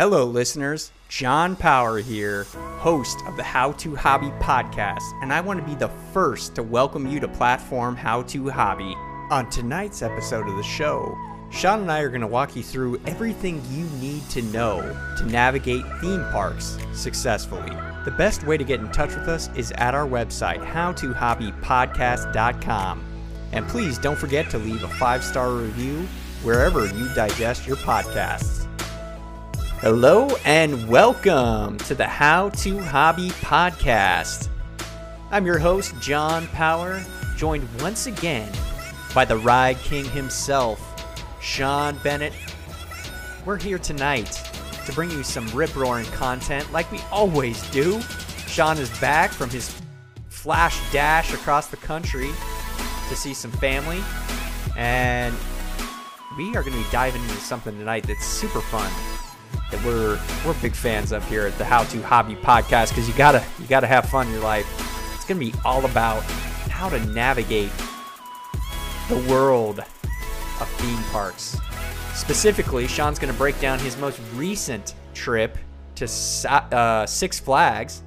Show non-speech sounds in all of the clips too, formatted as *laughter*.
Hello, listeners. John Power here, host of the How to Hobby podcast, and I want to be the first to welcome you to platform How to Hobby. On tonight's episode of the show, Sean and I are going to walk you through everything you need to know to navigate theme parks successfully. The best way to get in touch with us is at our website, howtohobbypodcast.com. And please don't forget to leave a five star review wherever you digest your podcasts. Hello and welcome to the How to Hobby podcast. I'm your host, John Power, joined once again by the Ride King himself, Sean Bennett. We're here tonight to bring you some rip roaring content like we always do. Sean is back from his flash dash across the country to see some family, and we are going to be diving into something tonight that's super fun that we're we're big fans of here at the How to Hobby podcast because you gotta you gotta have fun in your life. It's gonna be all about how to navigate the world of theme parks. Specifically, Sean's gonna break down his most recent trip to uh, Six Flags,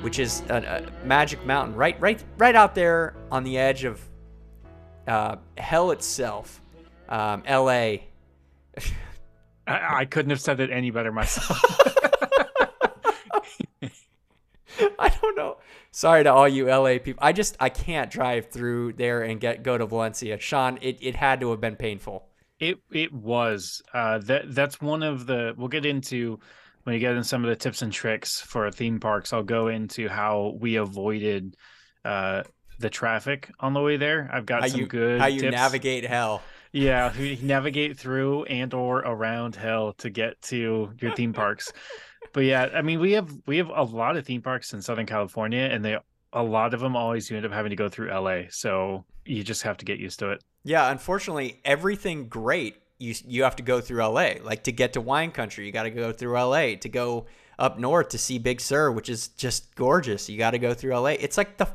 which is a, a, Magic Mountain, right right right out there on the edge of uh, hell itself, um, L.A. *laughs* I, I couldn't have said it any better myself. *laughs* I don't know. Sorry to all you LA people. I just I can't drive through there and get go to Valencia. Sean, it, it had to have been painful. It it was. Uh that that's one of the we'll get into when you get in some of the tips and tricks for theme parks. I'll go into how we avoided uh the traffic on the way there. I've got how some you, good how you tips. navigate hell. Yeah, who navigate through and or around hell to get to your theme parks. but yeah, I mean we have we have a lot of theme parks in Southern California and they a lot of them always you end up having to go through LA. So you just have to get used to it. Yeah, unfortunately, everything great you you have to go through LA. Like to get to wine country, you got to go through LA. To go up north to see Big Sur, which is just gorgeous, you got to go through LA. It's like the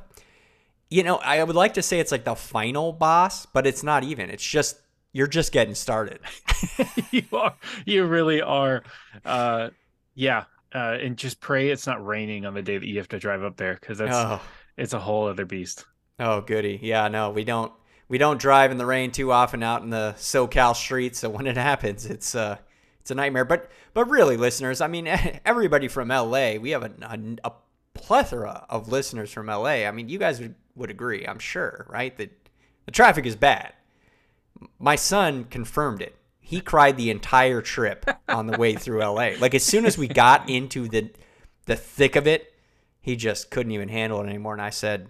you know, I would like to say it's like the final boss, but it's not even. It's just you're just getting started. *laughs* *laughs* you are. You really are. Uh, yeah. Uh, and just pray it's not raining on the day that you have to drive up there because that's oh. it's a whole other beast. Oh, goody. Yeah. No, we don't. We don't drive in the rain too often out in the SoCal streets. So when it happens, it's uh, it's a nightmare. But but really, listeners, I mean, *laughs* everybody from LA, we have a, a, a plethora of listeners from LA. I mean, you guys would, would agree, I'm sure, right? That the traffic is bad my son confirmed it. He cried the entire trip on the way through LA. Like as soon as we got into the the thick of it, he just couldn't even handle it anymore. And I said,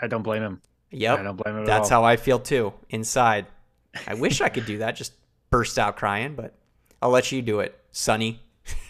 I don't blame him. Yep. I don't blame him. That's how I feel too inside. I wish I could do that, just burst out crying, but I'll let you do it, Sonny. *laughs*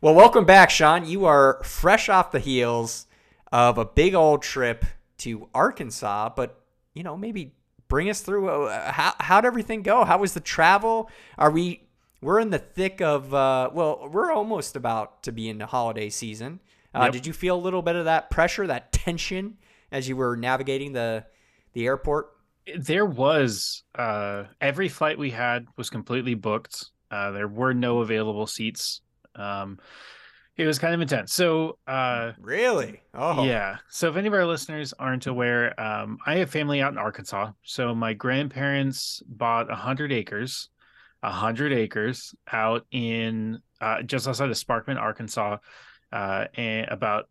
well, welcome back, Sean. You are fresh off the heels of a big old trip to Arkansas, but you know, maybe bring us through uh, how how'd everything go? How was the travel? Are we we're in the thick of uh, well, we're almost about to be in the holiday season. Uh, yep. Did you feel a little bit of that pressure, that tension as you were navigating the the airport? There was uh, every flight we had was completely booked. Uh, there were no available seats. Um, it was kind of intense. So, uh, really? Oh, yeah. So, if any of our listeners aren't aware, um, I have family out in Arkansas. So, my grandparents bought a hundred acres, a hundred acres out in uh, just outside of Sparkman, Arkansas, uh, and about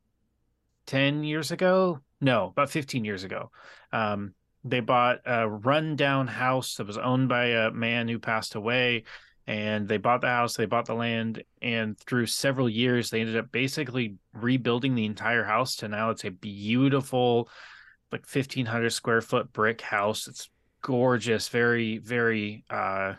ten years ago. No, about fifteen years ago. Um, they bought a rundown house that was owned by a man who passed away and they bought the house, they bought the land, and through several years, they ended up basically rebuilding the entire house to now it's a beautiful, like 1500 square foot brick house. It's gorgeous, very, very uh,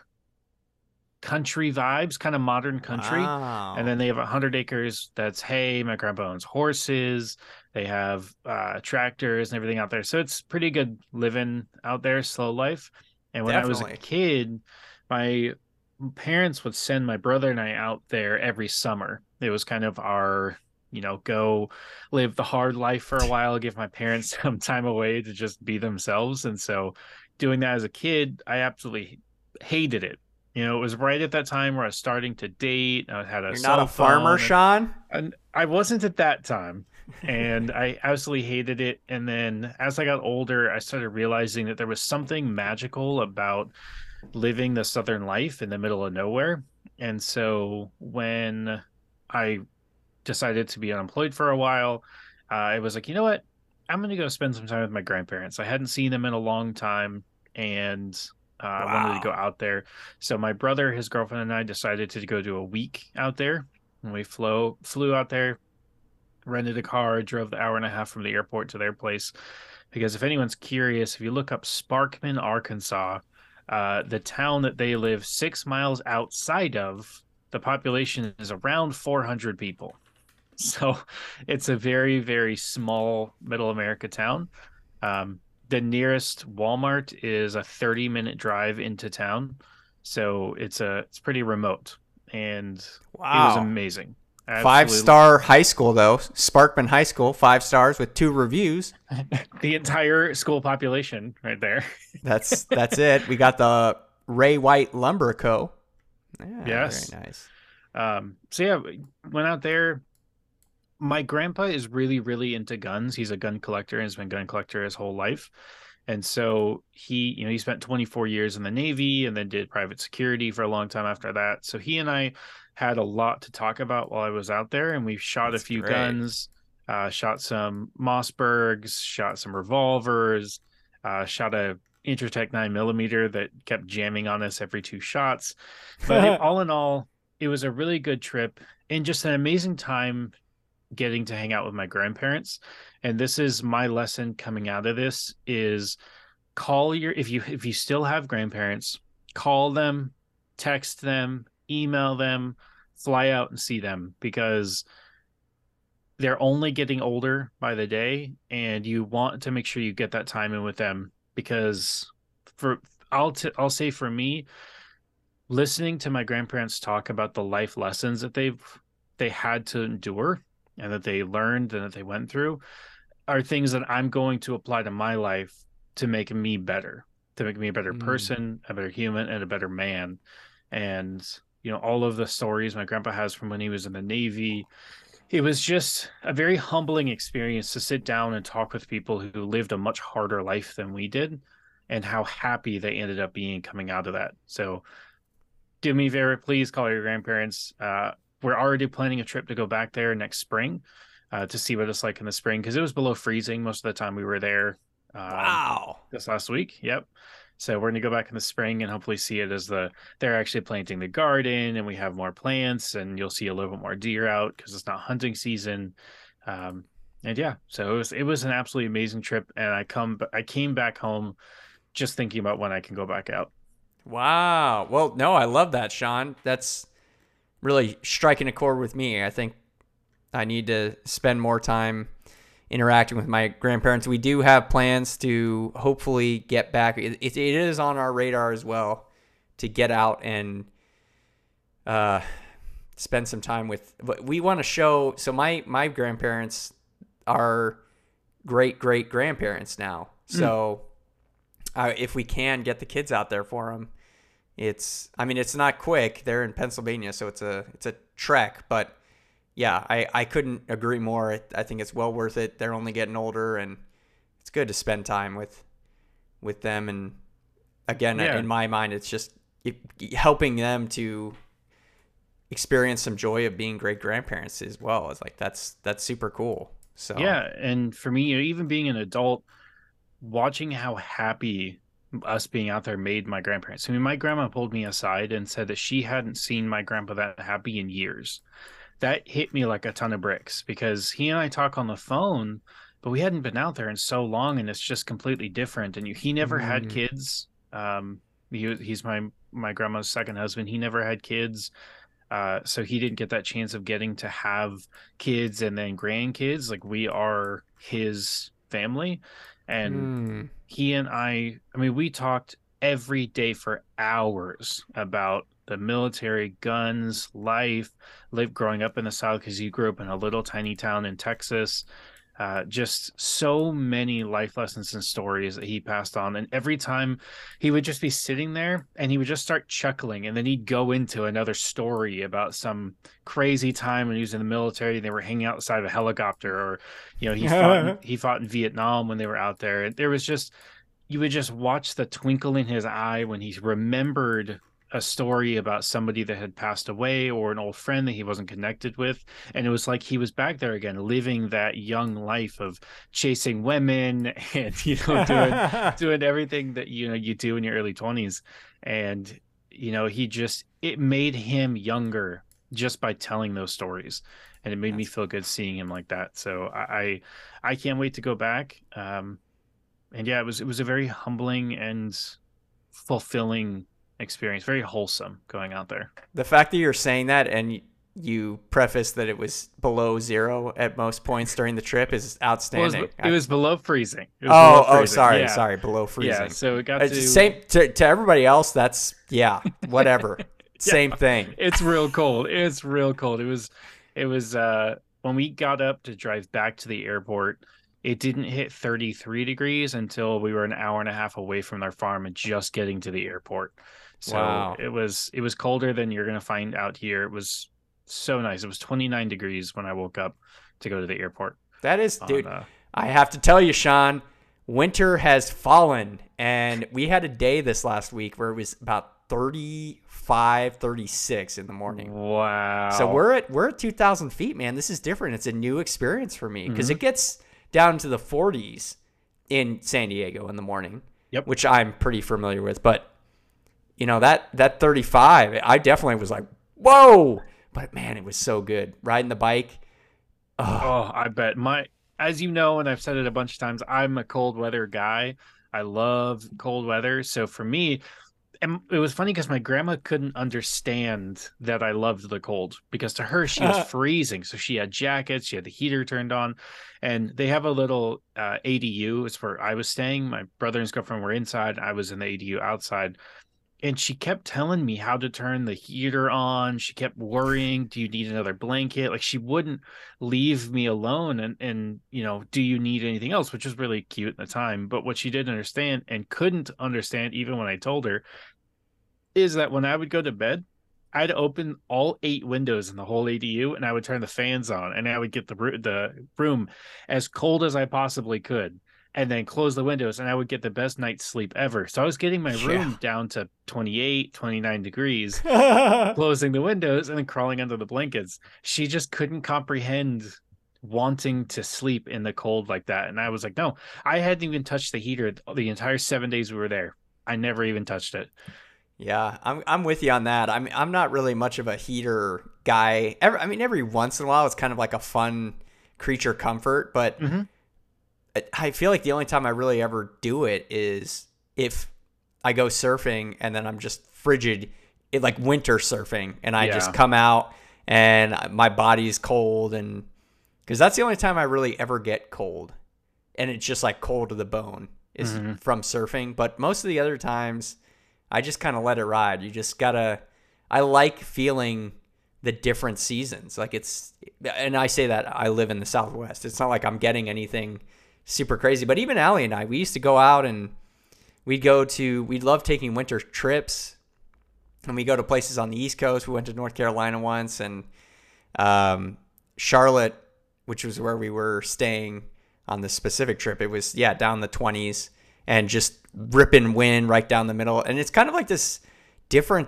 country vibes, kind of modern country. Wow. And then they have 100 acres that's hay. My grandpa owns horses. They have uh, tractors and everything out there. So it's pretty good living out there, slow life. And when Definitely. I was a kid, my parents would send my brother and I out there every summer. It was kind of our, you know, go live the hard life for a while, give my parents *laughs* some time away to just be themselves. And so doing that as a kid, I absolutely hated it. You know, it was right at that time where I was starting to date. I had a You're not a farmer, and, Sean. And I wasn't at that time, and I absolutely hated it. And then as I got older, I started realizing that there was something magical about living the southern life in the middle of nowhere. And so when I decided to be unemployed for a while, uh, I was like, you know what? I'm going to go spend some time with my grandparents. I hadn't seen them in a long time, and uh, wow. I wanted to go out there. So my brother, his girlfriend, and I decided to go do a week out there. And we flew flew out there, rented a car, drove the hour and a half from the airport to their place. Because if anyone's curious, if you look up Sparkman, Arkansas, uh, the town that they live six miles outside of, the population is around 400 people. *laughs* So it's a very, very small middle America town. Um, the nearest Walmart is a 30 minute drive into town. So it's a it's pretty remote. And wow. it was amazing. Five star high school though, Sparkman High School, five stars with two reviews. *laughs* the entire school population right there. *laughs* that's that's it. We got the Ray White Lumber Co. Yeah, yes, very nice. Um, so yeah, went out there. My grandpa is really, really into guns. He's a gun collector and has been a gun collector his whole life. And so he, you know, he spent 24 years in the Navy and then did private security for a long time after that. So he and I had a lot to talk about while I was out there, and we shot That's a few great. guns, uh, shot some Mossbergs, shot some revolvers, uh, shot a Intratec nine millimeter that kept jamming on us every two shots. But it, *laughs* all in all, it was a really good trip and just an amazing time getting to hang out with my grandparents. And this is my lesson coming out of this is call your if you if you still have grandparents, call them, text them, email them, fly out and see them because they're only getting older by the day and you want to make sure you get that time in with them because for I'll t- I'll say for me listening to my grandparents talk about the life lessons that they've they had to endure and that they learned and that they went through are things that I'm going to apply to my life to make me better, to make me a better mm. person, a better human, and a better man. And you know all of the stories my grandpa has from when he was in the navy. It was just a very humbling experience to sit down and talk with people who lived a much harder life than we did and how happy they ended up being coming out of that. So do me a favor please call your grandparents. Uh, we're already planning a trip to go back there next spring uh, to see what it's like in the spring because it was below freezing most of the time we were there um, wow. this last week. Yep so we're going to go back in the spring and hopefully see it as the they're actually planting the garden and we have more plants and you'll see a little bit more deer out because it's not hunting season. Um, and yeah, so it was it was an absolutely amazing trip and I come I came back home just thinking about when I can go back out. Wow. Well, no, I love that, Sean. That's really striking a chord with me. I think I need to spend more time interacting with my grandparents. We do have plans to hopefully get back. It, it is on our radar as well to get out and uh, spend some time with. We want to show. So my my grandparents are great great grandparents now. Hmm. So mm. uh, if we can get the kids out there for them, it's. I mean, it's not quick. They're in Pennsylvania, so it's a it's a trek, but yeah, I, I couldn't agree more. I think it's well worth it. They're only getting older, and it's good to spend time with with them. And again, yeah. in my mind, it's just helping them to experience some joy of being great grandparents as well. It's like that's that's super cool. So yeah, and for me, even being an adult, watching how happy us being out there made my grandparents. I mean, my grandma pulled me aside and said that she hadn't seen my grandpa that happy in years that hit me like a ton of bricks because he and I talk on the phone, but we hadn't been out there in so long, and it's just completely different. And he never mm. had kids. Um, he, he's my my grandma's second husband. He never had kids. Uh, so he didn't get that chance of getting to have kids and then grandkids. Like we are his family, and mm. he and I. I mean, we talked every day for hours about the military, guns, life, live growing up in the South because he grew up in a little tiny town in Texas. uh, just so many life lessons and stories that he passed on. And every time he would just be sitting there and he would just start chuckling. And then he'd go into another story about some crazy time when he was in the military and they were hanging outside of a helicopter or, you know, he, fought, *laughs* he fought in Vietnam when they were out there. And there was just, you would just watch the twinkle in his eye when he remembered a story about somebody that had passed away or an old friend that he wasn't connected with and it was like he was back there again living that young life of chasing women *laughs* and you know doing *laughs* doing everything that you know you do in your early 20s and you know he just it made him younger just by telling those stories. And it made me feel good seeing him like that. So i i can't wait to go back. Um and yeah it was it was a very humbling and fulfilling experience. Very wholesome going out there. The fact that you're saying that and you preface that it was below zero at most points during the trip is outstanding. *laughs* Well, it, was, it was, below freezing. Was oh, below oh, freezing. oh, sorry, yeah. sorry, below freezing. Yeah, so it got to same to, to everybody else. That's yeah, *laughs* whatever, yeah. same thing. It's real cold. It's real cold. It was, it was uh when we got up to drive back to the airport it didn't hit 33 degrees until we were an hour and a half away from our farm and just getting to the airport. So wow. it was it was colder than you're gonna find out here. It was so nice. It was 29 degrees when I woke up to go to the airport. That is, on, dude. Uh, I have to tell you, Sean, winter has fallen, and we had a day this last week where it was about 35, 36 in the morning. Wow. So we're at we're at 2,000 feet, man. This is different. It's a new experience for me because mm-hmm. it gets down to the 40s in San Diego in the morning. Yep. Which I'm pretty familiar with, but you know that that 35, I definitely was like, whoa! But man, it was so good riding the bike. Oh. oh, I bet my as you know, and I've said it a bunch of times, I'm a cold weather guy. I love cold weather. So for me, and it was funny because my grandma couldn't understand that I loved the cold because to her she was *laughs* freezing. So she had jackets, she had the heater turned on, and they have a little uh, ADU. It's where I was staying. My brother and his girlfriend were inside. I was in the ADU outside. And she kept telling me how to turn the heater on. She kept worrying, do you need another blanket? Like she wouldn't leave me alone and and you know, do you need anything else? Which was really cute at the time. But what she didn't understand and couldn't understand even when I told her is that when I would go to bed, I'd open all eight windows in the whole ADU and I would turn the fans on and I would get the the room as cold as I possibly could and then close the windows and I would get the best night's sleep ever. So I was getting my room yeah. down to 28, 29 degrees, *laughs* closing the windows and then crawling under the blankets. She just couldn't comprehend wanting to sleep in the cold like that. And I was like, no, I hadn't even touched the heater the entire seven days we were there. I never even touched it. Yeah, I'm I'm with you on that. I'm I'm not really much of a heater guy. Every, I mean, every once in a while, it's kind of like a fun creature comfort, but mm-hmm. I feel like the only time I really ever do it is if I go surfing and then I'm just frigid, it like winter surfing, and I yeah. just come out and my body's cold, and because that's the only time I really ever get cold, and it's just like cold to the bone is mm-hmm. from surfing. But most of the other times I just kind of let it ride. You just gotta. I like feeling the different seasons. Like it's, and I say that I live in the Southwest. It's not like I'm getting anything super crazy. But even Allie and I, we used to go out and we'd go to. We'd love taking winter trips, and we go to places on the East Coast. We went to North Carolina once, and um, Charlotte, which was where we were staying on this specific trip. It was yeah down the twenties and just ripping wind right down the middle. And it's kind of like this different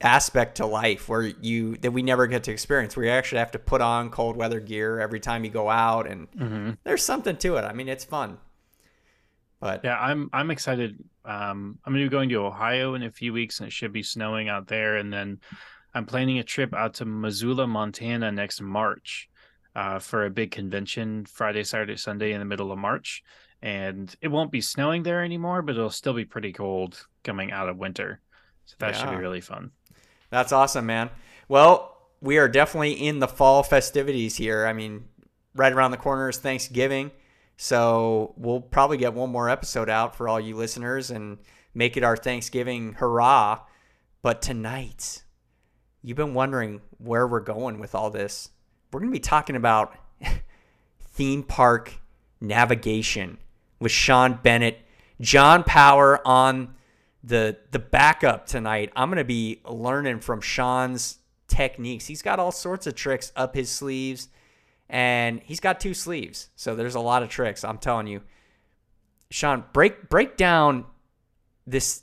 aspect to life where you that we never get to experience where you actually have to put on cold weather gear every time you go out and mm-hmm. there's something to it i mean it's fun but yeah i'm i'm excited um i'm gonna be going to ohio in a few weeks and it should be snowing out there and then i'm planning a trip out to missoula montana next march uh, for a big convention friday saturday sunday in the middle of march and it won't be snowing there anymore, but it'll still be pretty cold coming out of winter. So that yeah. should be really fun. That's awesome, man. Well, we are definitely in the fall festivities here. I mean, right around the corner is Thanksgiving. So we'll probably get one more episode out for all you listeners and make it our Thanksgiving hurrah. But tonight, you've been wondering where we're going with all this. We're going to be talking about *laughs* theme park navigation with Sean Bennett, John Power on the the backup tonight. I'm going to be learning from Sean's techniques. He's got all sorts of tricks up his sleeves and he's got two sleeves. So there's a lot of tricks, I'm telling you. Sean, break break down this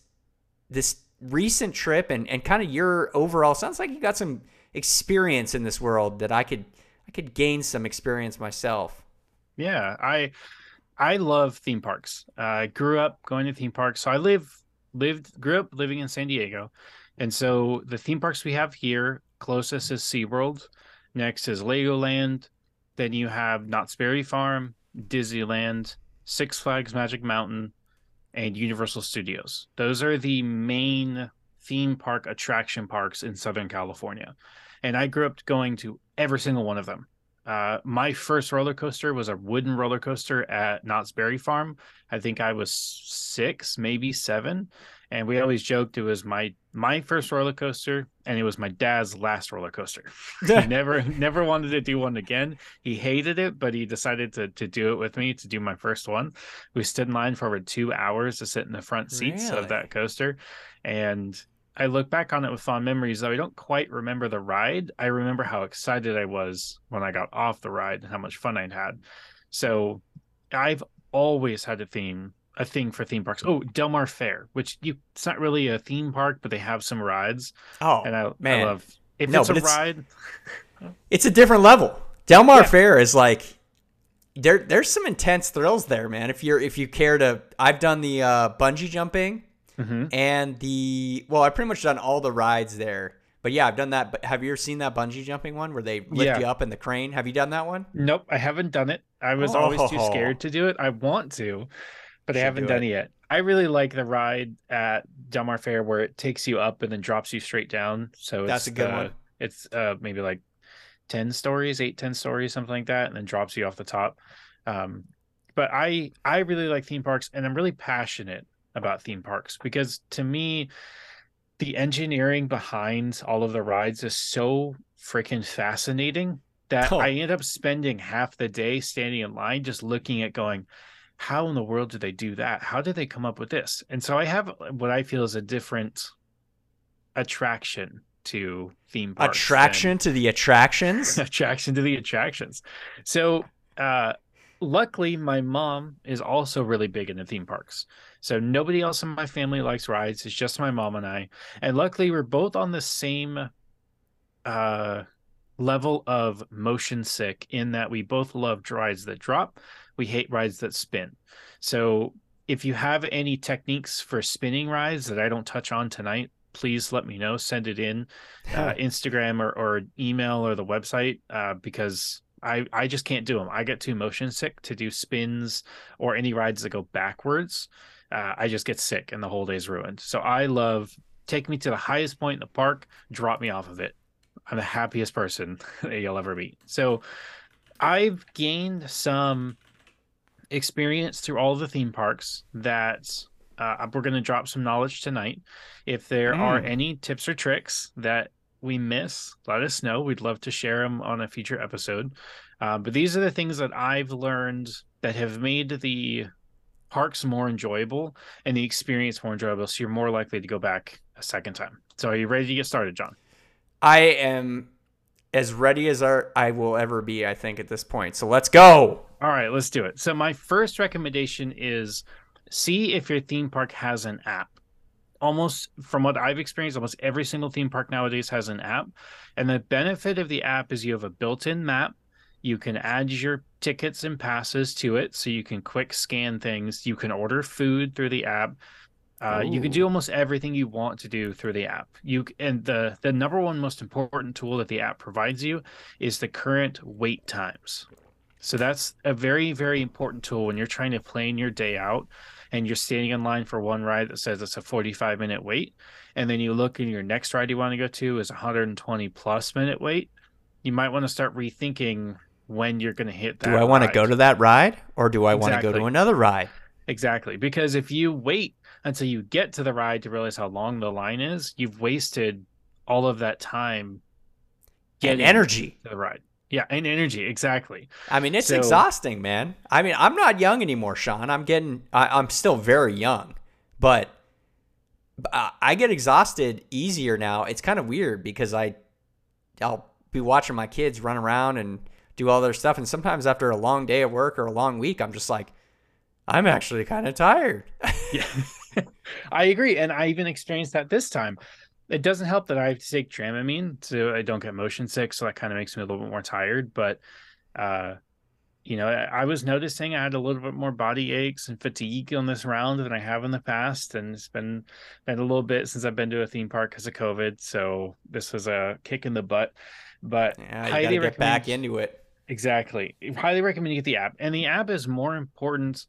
this recent trip and, and kind of your overall sounds like you got some experience in this world that I could I could gain some experience myself. Yeah, I I love theme parks. I grew up going to theme parks. So I live lived grew up living in San Diego. And so the theme parks we have here, closest is SeaWorld, next is Legoland, then you have Knott's Berry Farm, Disneyland, Six Flags Magic Mountain, and Universal Studios. Those are the main theme park attraction parks in Southern California. And I grew up going to every single one of them. Uh, my first roller coaster was a wooden roller coaster at Knott's Berry Farm. I think I was six, maybe seven, and we always joked it was my my first roller coaster, and it was my dad's last roller coaster. *laughs* he never *laughs* never wanted to do one again. He hated it, but he decided to to do it with me to do my first one. We stood in line for over two hours to sit in the front seats really? of that coaster, and I look back on it with fond memories, though I don't quite remember the ride. I remember how excited I was when I got off the ride and how much fun I'd had. So I've always had a theme, a thing for theme parks. Oh, Del Mar Fair, which you it's not really a theme park, but they have some rides. Oh, and I, man. I love if no, it's a it's, ride. *laughs* It's a different level. Del Mar yeah. Fair is like there. There's some intense thrills there, man. If you're if you care to, I've done the uh, bungee jumping Mm-hmm. And the well, I've pretty much done all the rides there. But yeah, I've done that. But have you ever seen that bungee jumping one where they lift yeah. you up in the crane? Have you done that one? Nope, I haven't done it. I was oh. always too oh. scared to do it. I want to, but I haven't do done it. it yet. I really like the ride at Del Mar Fair where it takes you up and then drops you straight down. So that's a good uh, one. It's uh, maybe like 10 stories, eight, 10 stories, something like that, and then drops you off the top. Um, but I I really like theme parks and I'm really passionate about theme parks because to me the engineering behind all of the rides is so freaking fascinating that oh. I end up spending half the day standing in line just looking at going how in the world do they do that? How did they come up with this? And so I have what I feel is a different attraction to theme parks attraction to the attractions? *laughs* Attraction to the attractions. So uh luckily my mom is also really big into theme parks. So nobody else in my family likes rides. It's just my mom and i. And luckily we're both on the same uh level of motion sick in that we both love rides that drop. We hate rides that spin. So if you have any techniques for spinning rides that i don't touch on tonight please let me know. Send it in uh, *laughs* instagram or, or email or the website uh, because I I just can't do them. I get too motion sick to do spins or any rides that go backwards. Uh, I just get sick and the whole day's ruined. So I love take me to the highest point in the park, drop me off of it. I'm the happiest person *laughs* that you'll ever meet. So I've gained some experience through all the theme parks that uh, we're going to drop some knowledge tonight. If there mm. are any tips or tricks that we miss, let us know. We'd love to share them on a future episode. Uh, but these are the things that I've learned that have made the parks more enjoyable and the experience more enjoyable. So you're more likely to go back a second time. So are you ready to get started, John? I am as ready as our, I will ever be, I think, at this point. So let's go. All right, let's do it. So my first recommendation is see if your theme park has an app almost from what I've experienced, almost every single theme park nowadays has an app. And the benefit of the app is you have a built-in map. You can add your tickets and passes to it, so you can quick scan things. You can order food through the app. Uh, you can do almost everything you want to do through the app. You and the the number one most important tool that the app provides you is the current wait times. So that's a very very important tool when you're trying to plan your day out and you're standing in line for one ride that says it's a 45 minute wait and then you look and your next ride you want to go to is 120 plus minute wait you might want to start rethinking when you're going to hit that do i want to go to that ride or do i exactly. want to go to another ride? Exactly because if you wait until you get to the ride to realize how long the line is you've wasted all of that time getting and energy. to the ride Yeah, and energy, exactly. I mean, it's So- exhausting, man. I mean, I'm not young anymore, Sean. I'm getting, I, I'm still very young, but I I get exhausted easier now. It's kind of weird because I, I'll be watching my kids run around and do all their stuff, and sometimes after a long day of work or a long week, I'm just like, I'm actually kind of tired. Yeah. *laughs* I agree. And I even experienced that this time. It doesn't help that I have to take Dramamine so I don't get motion sick. So that kind of makes me a little bit more tired. But, uh, you know, I I was noticing I had a little bit more body aches and fatigue on this round than I have in the past. And it's been, been a little bit since I've been to a theme park because of COVID. So this was a kick in the butt. But Yeah, highly recommend- back into it. Exactly. Highly recommend you get the app. And the app is more important.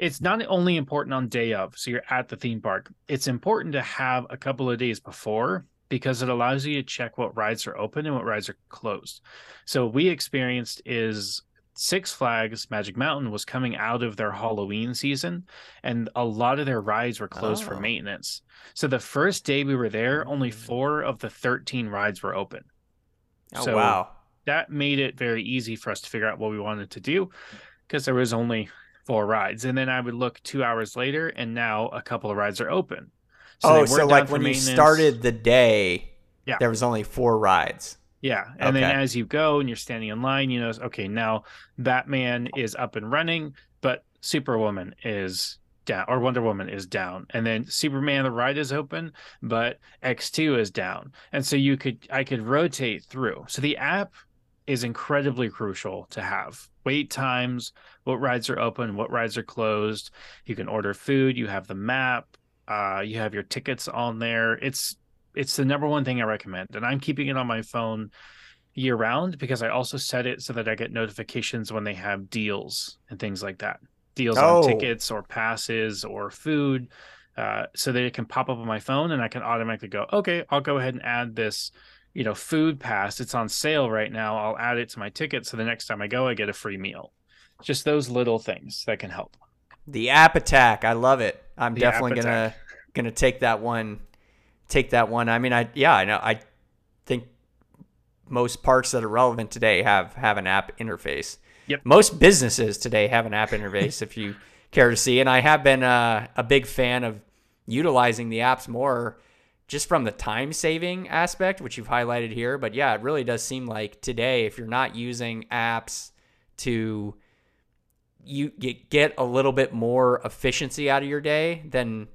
It's not only important on day of, so you're at the theme park. It's important to have a couple of days before because it allows you to check what rides are open and what rides are closed. So what we experienced is Six Flags Magic Mountain was coming out of their Halloween season and a lot of their rides were closed for Oh. maintenance. So the first day we were there, only Mm. 4 of the 13 rides were open Oh So- wow. that made it very easy for us to figure out what we wanted to do because there was only four rides and then i would look two hours later and now a couple of rides are open. They oh, so like when you started the day, Yeah. there was only four rides. yeah and then as you go and you're standing in line you know okay now batman is up and running but superwoman is down or wonder woman is down and then superman the ride is open but x2 is down. And so you could i could rotate through. So the app is incredibly crucial to have. Wait times what rides are open what rides are closed. You can order food you have the map uh, you have your tickets on there. It's it's the number one thing i recommend and i'm keeping it on my phone year round because i also set it so that i get notifications when they have deals and things like that. Deals Oh. on tickets or passes or food uh, so that it can pop up on my phone and i can automatically go okay i'll go ahead and add this you know food pass it's on sale right now i'll add it to my ticket so the next time i go i get a free meal just those little things that can help The app attack, I love it. I'm The definitely gonna gonna take that one. Take that one. I mean, I yeah, I know. I think most parks that are relevant today have have an app interface. Yep. Most businesses today have an app interface. if you *laughs* care to see, and I have been uh, a big fan of utilizing the apps more. Just from the time saving aspect, which you've highlighted here. But yeah, it really does seem like today, if you're not using apps to you get get a little bit more efficiency out of your day then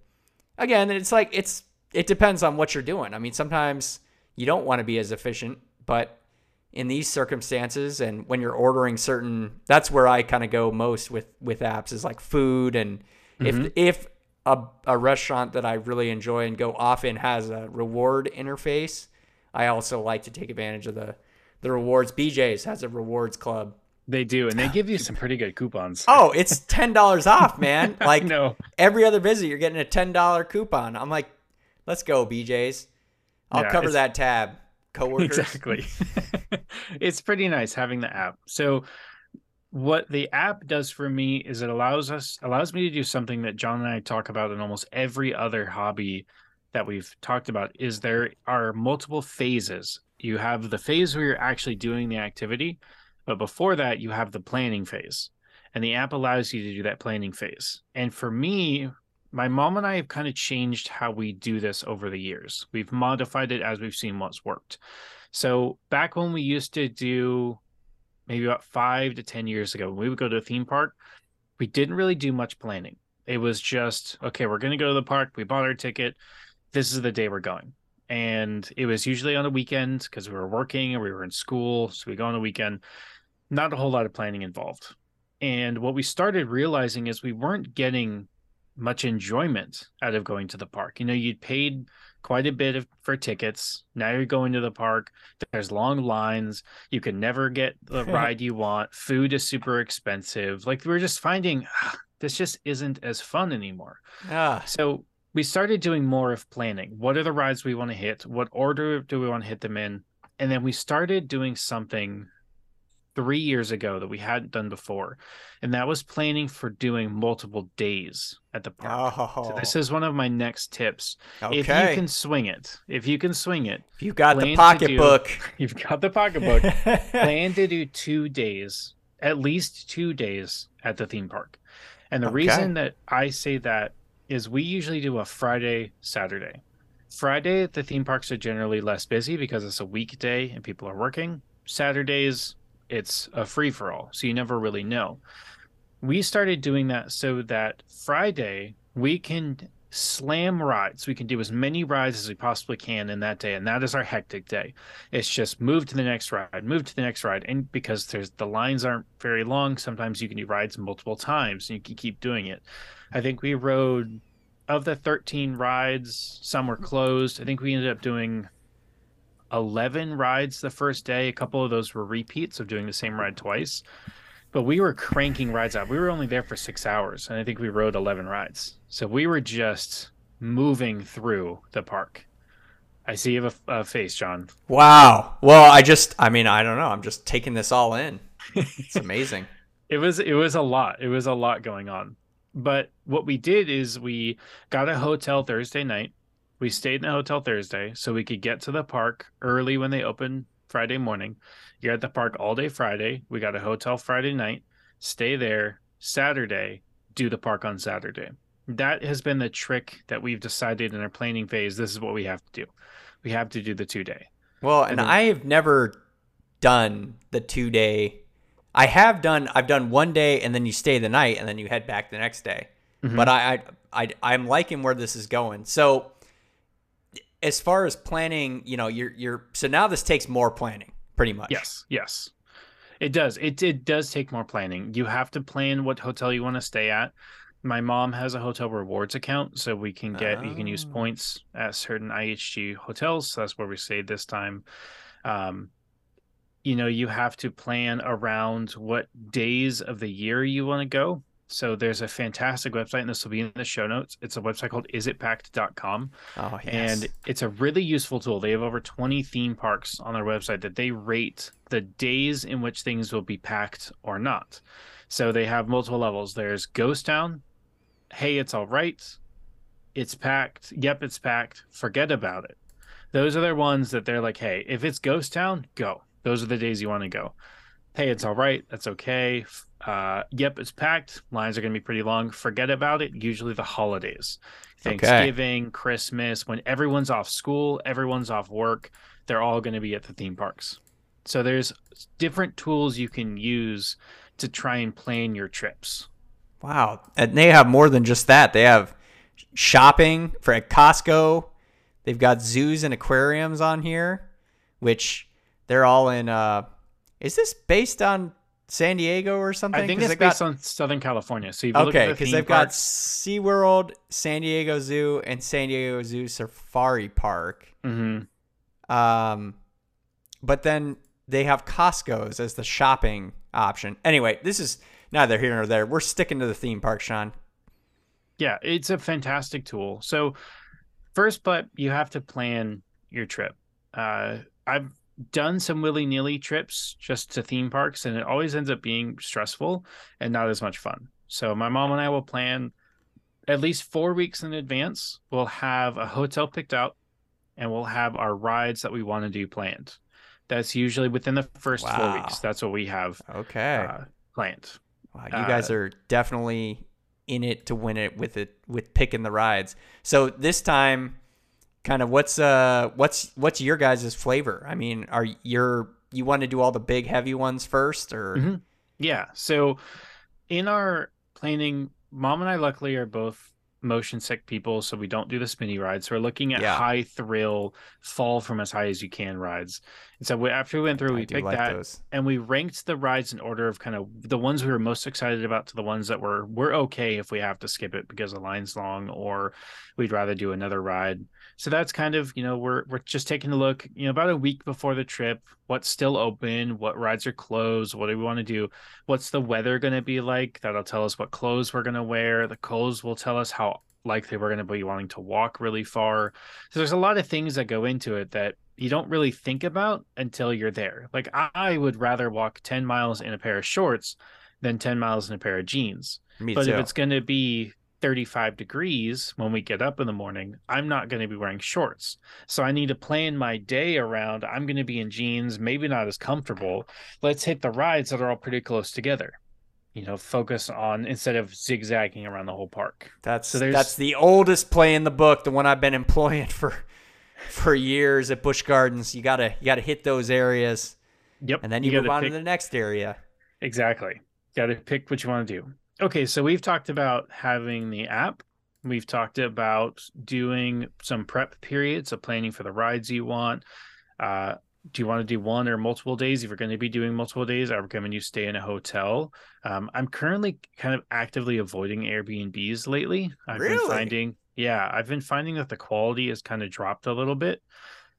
again it's like it's it depends on what you're doing i mean sometimes you don't want to be as efficient but in these circumstances and when you're ordering certain that's where i kind of go most with with apps is like food and Mhm. if if a, a restaurant that i really enjoy and go often has a reward interface i also like to take advantage of the the rewards bj's has a rewards club they do and they *sighs* give you some pretty good coupons Oh, it's ten dollars off, man! *laughs* Like no every other visit, you're getting a ten dollar coupon. I'm like, let's go, BJ's. I'll Yeah, cover that tab, *laughs* coworkers. exactly *laughs* it's pretty nice having the app so what the app does for me is it allows us allows me to do something that john and i talk about in almost every other hobby that we've talked about is there are multiple phases. You have the phase where you're actually doing the activity but before that you have the planning phase. And the app allows you to do that planning phase. And for me my mom and i have kind of changed how we do this over the years. We've modified it as we've seen what's worked. So back when we used to do maybe about five to 10 years ago, when we would go to a theme park, we didn't really do much planning. It was just, okay, we're going to go to the park. We bought our ticket. This is the day we're going. And it was usually on a weekend because we were working or we were in school. So we go on a weekend. Not a whole lot of planning involved. And what we started realizing is we weren't getting much enjoyment out of going to the park. You know, you'd paid quite a bit of, for tickets. Now you're going to the park. There's long lines. You can never get the *laughs* ride you want. Food is super expensive. Like we're just finding ah, this just isn't as fun anymore. Ah, So we started doing more of planning. What are the rides we want to hit? What order do we want to hit them in? And then we started doing something three years ago that we hadn't done before, and that was planning for doing multiple days at the park. Oh, So this is one of my next tips. okay. If you can swing it, if you can swing it, If *laughs* you've got the pocketbook. you've got the pocketbook. plan to do two days, at least two days at the theme park. And the Okay. reason that I say that is we usually do a Friday, Saturday. Friday, the theme parks are generally less busy because it's a weekday and people are working. Saturdays, it's a free for all. So you never really know. We started doing that so that Friday we can slam rides. We can do as many rides as we possibly can in that day. And that is our hectic day. It's just move to the next ride, move to the next ride. And because there's the lines aren't very long, sometimes you can do rides multiple times and you can keep doing it. I think we rode of the 13 rides, some were closed. I think we ended up doing 11 rides the first day. A couple of those were repeats of doing the same ride twice. But we were cranking rides out. We were only there for six hours, and I think we rode 11 rides. So we were just moving through the park. I see you have a, a face, John. Wow. Well, I just, I mean, I don't know. I'm just taking this all in. *laughs* It's amazing. It was it was a lot. It was a lot going on. But what we did is we got a hotel Thursday night. We stayed in the hotel Thursday so we could get to the park early when they open Friday morning. You're at the park all day Friday. We got a hotel Friday night. Stay there Saturday. Do the park on Saturday. That has been the trick that we've decided in our planning phase. This is what we have to do. We have to do the two day. Well, and then- I've never done the two day. I have done. I've done one day, and then you stay the night, and then you head back the next day. Mhm. But I, I, I, I'm liking where this is going. So, as far as planning, you know, you're, you're. So now this takes more planning, pretty much. Yes, yes. It does. It it does take more planning. You have to plan what hotel you want to stay at. My mom has a hotel rewards account, so we can get you can use Oh. points at certain IHG hotels. So that's where we stayed this time. Um, you know, you have to plan around what days of the year you want to go. So there's a fantastic website, and this will be in the show notes. It's a website called isitpacked.com Oh yes. and it's a really useful tool. They have over 20 theme parks on their website that they rate the days in which things will be packed or not. So they have multiple levels. There's Ghost Town. Hey, it's all right. It's packed. Yep, it's packed. Forget about it. Those are their ones that they're like, hey, if it's Ghost Town, go. Those are the days you want to go. Hey, it's all right. That's okay. Uh, yep, it's packed. Lines are going to be pretty long. Forget about it. Usually the holidays. Okay. Thanksgiving, Christmas, when everyone's off school, everyone's off work, they're all going to be at the theme parks. So there's different tools you can use to try and plan your trips. Wow. And they have more than just that. They have shopping for at Costco. They've got zoos and aquariums on here, which they're all in uh is this based on San Diego or something? I think it's based got, on Southern California. So you Okay, the because theme they've got parks, SeaWorld, San Diego Zoo, and San Diego Zoo Safari Park. Mhm. Um, but then they have Costco's as the shopping option. Anyway, this is neither here nor there. We're sticking to the theme park, Sean. yeah, it's a fantastic tool. So first, but you have to plan your trip. Uh, I've done some willy nilly trips just to theme parks, and it always ends up being stressful and not as much fun. So my mom and I will plan at least four weeks in advance. We'll have a hotel picked out, and we'll have our rides that we want to do planned. That's usually within the first four weeks. That's what we have Okay. uh, planned. Wow, you guys Uh, are definitely in it to win it with it with picking the rides. So this time, kind of what's uh what's what's your guys' flavor? I mean, are you're you want to do all the big heavy ones first, or Mhm. Yeah. So in our planning, mom and I luckily are both motion sick people, so we don't do the spinny rides. So we're looking at Yeah. high thrill, fall from as high as you can rides. And so we, after we went through, we picked like that those. and we ranked the rides in order of kind of the ones we were most excited about to the ones that were we're okay if we have to skip it because the line's long or we'd rather do another ride. So that's kind of, you know, we're we're just taking a look, you know, about a week before the trip, what's still open, what rides are closed, what do we want to do? What's the weather going to be like? That'll tell us what clothes we're going to wear. The clothes will tell us how likely we're going to be wanting to walk really far. So there's a lot of things that go into it that you don't really think about until you're there. Like I would rather walk 10 miles in a pair of shorts than 10 miles in a pair of jeans. Me but too. if it's going to be 35 degrees when we get up in the morning, I'm not going to be wearing shorts. So I need to plan my day around I'm going to be in jeans, maybe not as comfortable. Let's hit the rides that are all pretty close together. You know, focus on instead of zigzagging around the whole park. That's So that's the oldest play in the book, the one I've been employing for for years at Busch Gardens. You gotta you gotta hit those areas, Yep. and then you, move on pick- to the next area. Exactly. Got to pick what you want to do. Okay, so we've talked about having the app. We've talked about doing some prep periods, so planning for the rides you want. Uh, do you want to do one or multiple days? If you're going to be doing multiple days, I recommend you stay in a hotel. Um, I'm currently kind of actively avoiding Airbnbs lately. I've Really? been finding, yeah, I've been finding that the quality has kind of dropped a little bit.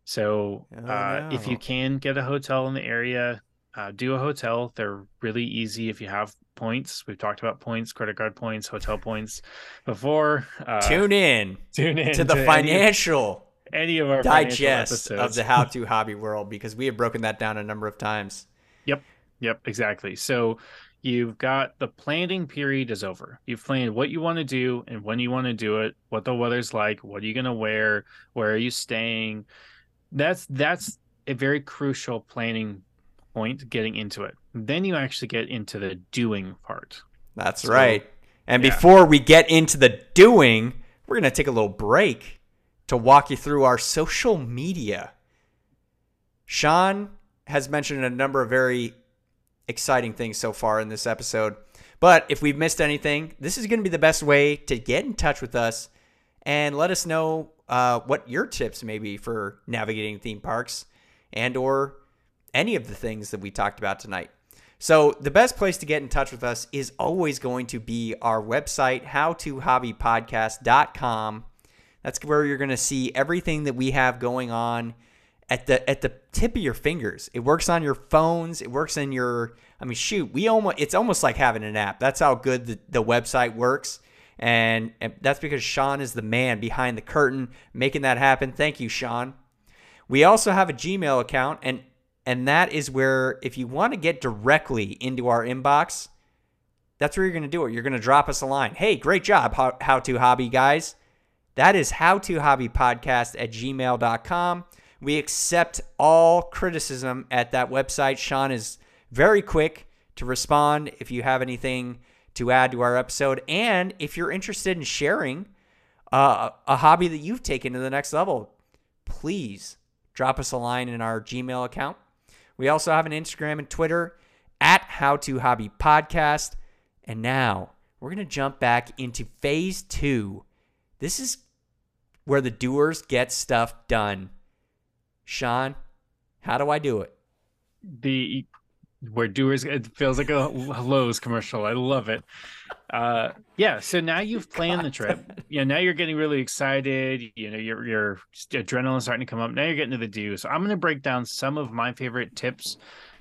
So Oh, uh, if you can get a hotel in the area, uh, do a hotel. They're really easy if you have points. We've talked about points, credit card points, hotel points before. Uh, Tune in tune in to the any- financial any, of our digest of the How to Hobby world because we have broken that down a number of times. Yep, yep, exactly. So you've got the planning period is over. You've planned what you want to do and when you want to do it, what the weather's like, what are you going to wear, where are you staying. That's that's a very crucial planning point getting into it. Then you actually get into the doing part. That's So, right. And yeah. before we get into the doing, we're going to take a little break to walk you through our social media. Sean has mentioned a number of very exciting things so far in this episode. But if we've missed anything, this is going to be the best way to get in touch with us and let us know uh, what your tips may be for navigating theme parks and or any of the things that we talked about tonight. So the best place to get in touch with us is always going to be our website, howtohobbypodcast.com. That's where you're going to see everything that we have going on at the at the tip of your fingers. It works on your phones. It works in your. I mean, shoot, we almost. It's almost like having an app. That's how good the, the website works, and, and that's because Sean is the man behind the curtain making that happen. Thank you, Sean. We also have a Gmail account, and and that is where if you want to get directly into our inbox, that's where you're going to do it. You're going to drop us a line. Hey, great job, how, to hobby guys. That is how to hobby podcast at gmail.com. We accept all criticism at that website. Sean is very quick to respond if you have anything to add to our episode. And if you're interested in sharing uh, a hobby that you've taken to the next level, please drop us a line in our Gmail account. We also have an Instagram and Twitter at How to Hobby Podcast. And now we're going to jump back into phase two. This is where the doers get stuff done. Sean, how do I do it? the where doers it feels like a Lowe's commercial. I love it. Uh yeah, so now you've *laughs* planned the trip. You know, now you're getting really excited. You know, your your adrenaline starting to come up. Now you're getting to the do. So I'm going to break down some of my favorite tips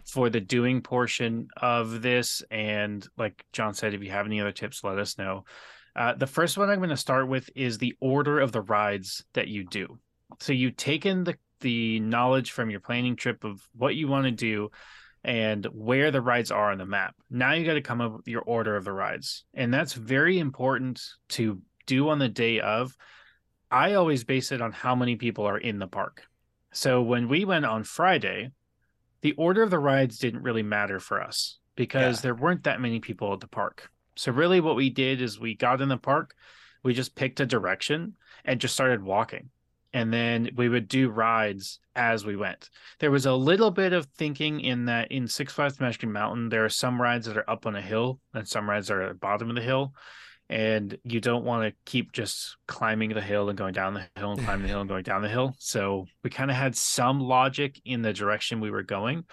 for the doing portion of this and like John said if you have any other tips let us know. Uh, the first one I'm going to start with is the order of the rides that you do. So you've taken the the knowledge from your planning trip of what you want to do and where the rides are on the map. Now you got to come up with your order of the rides. And that's very important to do on the day of. I always base it on how many people are in the park. So when we went on Friday, the order of the rides didn't really matter for us because Yeah. there weren't that many people at the park. So really what we did is we got in the park, we just picked a direction and just started walking. And then we would do rides as we went. There was a little bit of thinking in that in Six Flags Magic Mountain, there are some rides that are up on a hill and some rides are at the bottom of the hill. And you don't want to keep just climbing the hill and going down the hill and climbing the hill and going down the hill. *laughs* So we kind of had some logic in the direction we were going.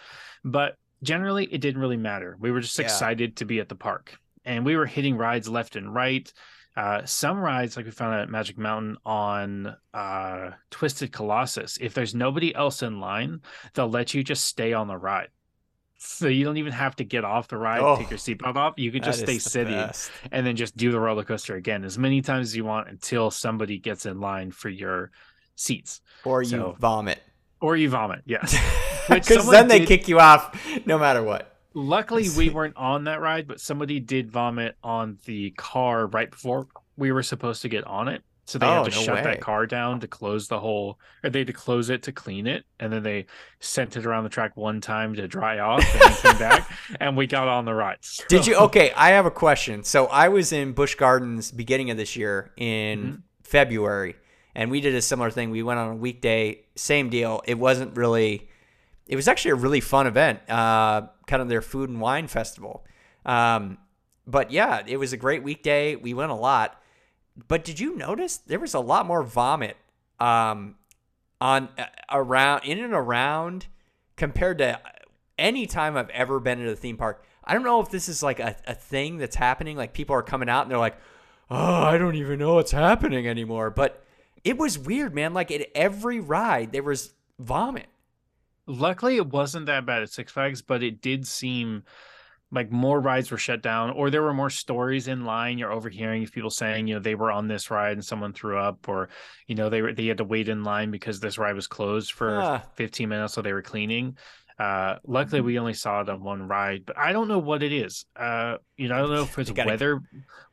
But generally, it didn't really matter. We were just Yeah. excited to be at the park. And we were hitting rides left and right uh, some rides like we found at magic mountain on uh, twisted colossus if there's nobody else in line they'll let you just stay on the ride so you don't even have to get off the ride Oh, take your seatbelt off you can just stay sitting best. and then just do the roller coaster again as many times as you want until somebody gets in line for your seats Or you vomit. or you vomit. Yes, *laughs* Because then they did- kick you off no matter what. Luckily, we weren't on that ride, but somebody did vomit on the car right before we were supposed to get on it. So they Oh, had to no shut way. that car down to close the whole, or they had to close it to clean it, and then they sent it around the track one time to dry off, and came back, *laughs* and we got on the ride. Did you? Okay, I have a question. So I was in Busch Gardens beginning of this year in Mm-hmm. February, and we did a similar thing. We went on a weekday, same deal. It wasn't really. It was actually a really fun event, uh, kind of their food and wine festival. Um, but yeah, it was a great weekday. We went a lot. But did you notice there was a lot more vomit um, on uh, around in and around compared to any time I've ever been at a theme park. I don't know if this is like a, a thing that's happening. Like people are coming out and they're like, oh, I don't even know what's happening anymore. But it was weird, man. Like at every ride, there was vomit. Luckily, it wasn't that bad at Six Flags, but it did seem like more rides were shut down, or there were more stories in line. You're overhearing people saying, you know, they were on this ride and someone threw up, or you know, they were they had to wait in line because this ride was closed for Ah. 15 minutes, so they were cleaning. Uh, luckily, we only saw it on one ride, but I don't know what it is. Uh, you know, I don't know if *laughs* it's gotta- weather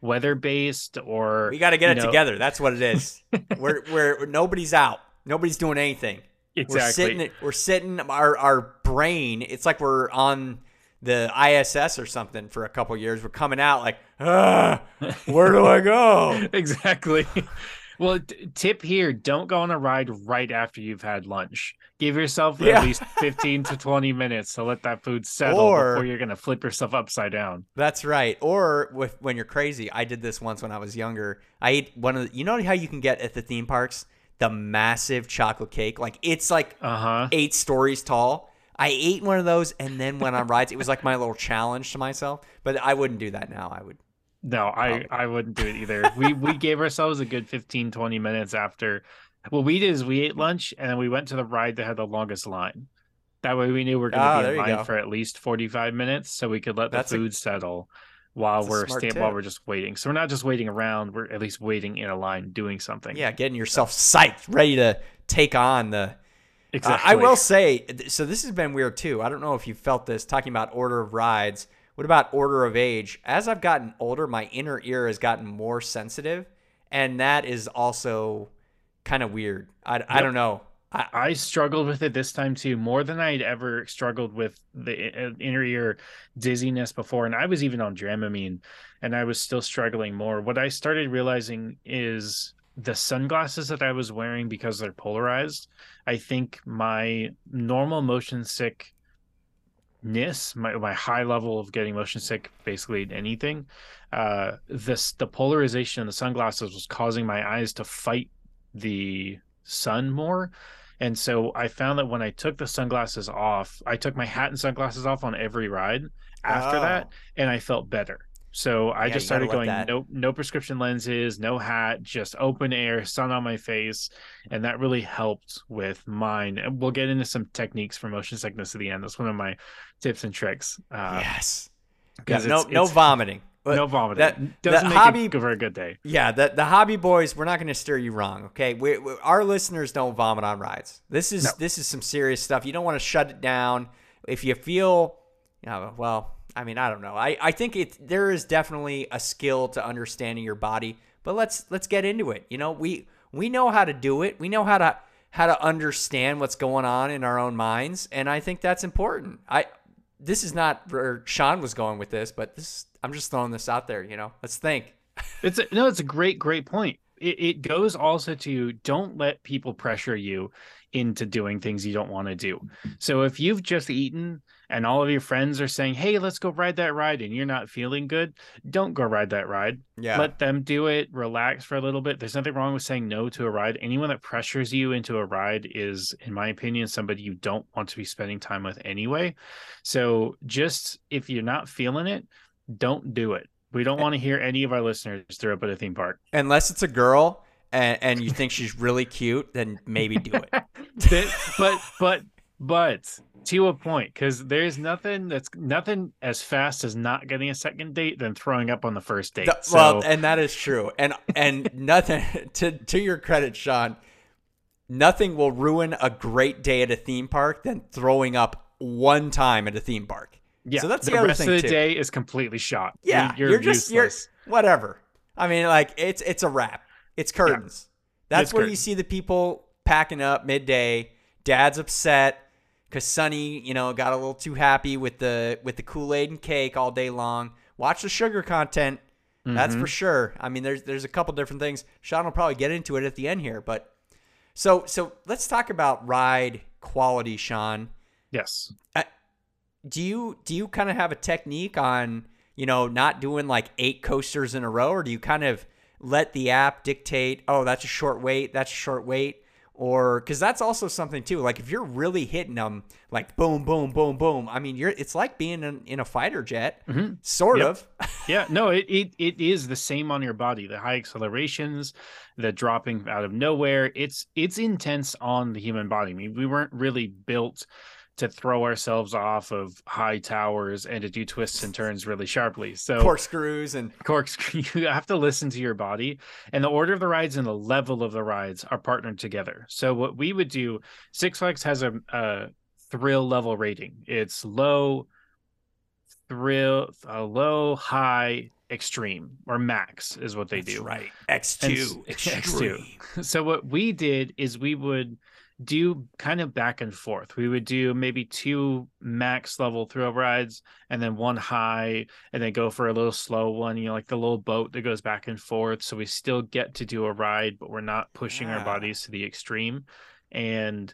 weather based or We got to get it know- together. That's what it is. *laughs* we're, we're nobody's out. Nobody's doing anything. Exactly. We're sitting. We're sitting. Our our brain. It's like we're on the ISS or something for a couple years. We're coming out like, ah, where do I go? *laughs* exactly. Well, t- tip here: don't go on a ride right after you've had lunch. Give yourself Yeah. at least *laughs* fifteen to twenty minutes to let that food settle Or- before you're gonna flip yourself upside down. That's right. Or with when you're crazy. I did this once when I was younger. I ate one of the, you know how you can get at the theme parks the massive chocolate cake. Like it's like Uh huh. eight stories tall. I ate one of those and then went on rides. It was like my little challenge to myself. But I wouldn't do that now. I would. No, I I wouldn't do it either. we we gave ourselves a good 15, 20 minutes after. What we did is we ate lunch and then we went to the ride that had the longest line. That way we knew we were going Ah, to there be you in line for at least forty five minutes, so we could let the That's a- food settle while that's we're smart sta- while we're just waiting. So we're not just waiting around; we're at least waiting in a line doing something. Yeah, getting yourself psyched, ready to take on the exactly. I will say, so this has been weird too. I don't know if you felt this talking about order of rides. What about order of age? As I've gotten older, my inner ear has gotten more sensitive, and that is also kind of weird. I, I don't know. I, I struggled with it this time too, more than I'd ever struggled with the uh, inner ear dizziness before. And I was even on Dramamine and I was still struggling more. What I started realizing is the sunglasses that I was wearing because they're polarized. I think my normal motion sick ness my, my high level of getting motion sick basically anything uh this the polarization of the sunglasses was causing my eyes to fight the sun more and so i found that when i took the sunglasses off i took my hat and sunglasses off on every ride after Oh. that and i felt better so i Yeah, just started going no no prescription lenses no hat just open air sun on my face and that really helped with mine and we'll get into some techniques for motion sickness at the end that's one of my tips and tricks uh yes. Yeah, 'cause no, no vomiting. But no vomiting that- doesn't that make hobby- it for a good day Yeah, the the hobby boys, we're not going to steer you wrong, okay? We, we, our listeners don't vomit on rides. This is No. this is some serious stuff. You don't want to shut it down. If you feel, yeah, well, I mean, I don't know. I, I think it there is definitely a skill to understanding your body, but let's let's get into it. You know, we we know how to do it. We know how to how to understand what's going on in our own minds, and I think that's important. I this is not where Sean was going with this, but this I'm just throwing this out there. You know, let's think. *laughs* It's a, no, it's a great, great point. It, it goes also to don't let people pressure you into doing things you don't want to do. So if you've just eaten and all of your friends are saying, "Hey, let's go ride that ride," and you're not feeling good, don't go ride that ride. Yeah. Let them do it. Relax for a little bit. There's nothing wrong with saying no to a ride. Anyone that pressures you into a ride is, in my opinion, somebody you don't want to be spending time with anyway. So just if you're not feeling it, don't do it. We don't want to hear any of our listeners throw up at a theme park. Unless it's a girl and, and you think she's really cute, then maybe do it. *laughs* But but but to a point, because there's nothing that's nothing as fast as not getting a second date than throwing up on the first date. Th- so well, and that is true. And and nothing *laughs* to to your credit, Sean. nothing will ruin a great day at a theme park than throwing up one time at a theme park. Yeah, So that's the, the other rest thing of the too. day is completely shot. Yeah, you're, you're, just you're whatever. I mean, like it's it's a wrap. It's curtains. That's It's where you see the people packing up midday. Dad's upset because Sonny, you know, got a little too happy with the with the Kool Aid and cake all day long. Watch the sugar content. That's Mm-hmm. for sure. I mean, there's there's a couple different things. Sean will probably get into it at the end here, but so so let's talk about ride quality, Sean yes. do you do you kind of have a technique on you know not doing like eight coasters in a row or do you kind of let the app dictate oh that's a short wait that's a short wait or because that's also something too like if you're really hitting them like boom boom boom boom i mean you're it's like being in, in a fighter jet mm-hmm. sort Yep. of *laughs* Yeah, no, it, it it is the same on your body. The high accelerations, the dropping out of nowhere. It's it's intense on the human body. I mean, we weren't really built to throw ourselves off of high towers and to do twists and turns really sharply. So corkscrews and corkscrew *laughs* you have to listen to your body. And the order of the rides and the level of the rides are partnered together. So what we would do six flags has a, a thrill level rating. It's low thrill uh, low high extreme or max is what they That's do. right. X2 s- *laughs* extreme. X2. so what we did is we would do kind of back and forth. We would do maybe two max level thrill rides and then one high and then go for a little slow one, you know, like the little boat that goes back and forth. So we still get to do a ride, but we're not pushing our bodies to the extreme. And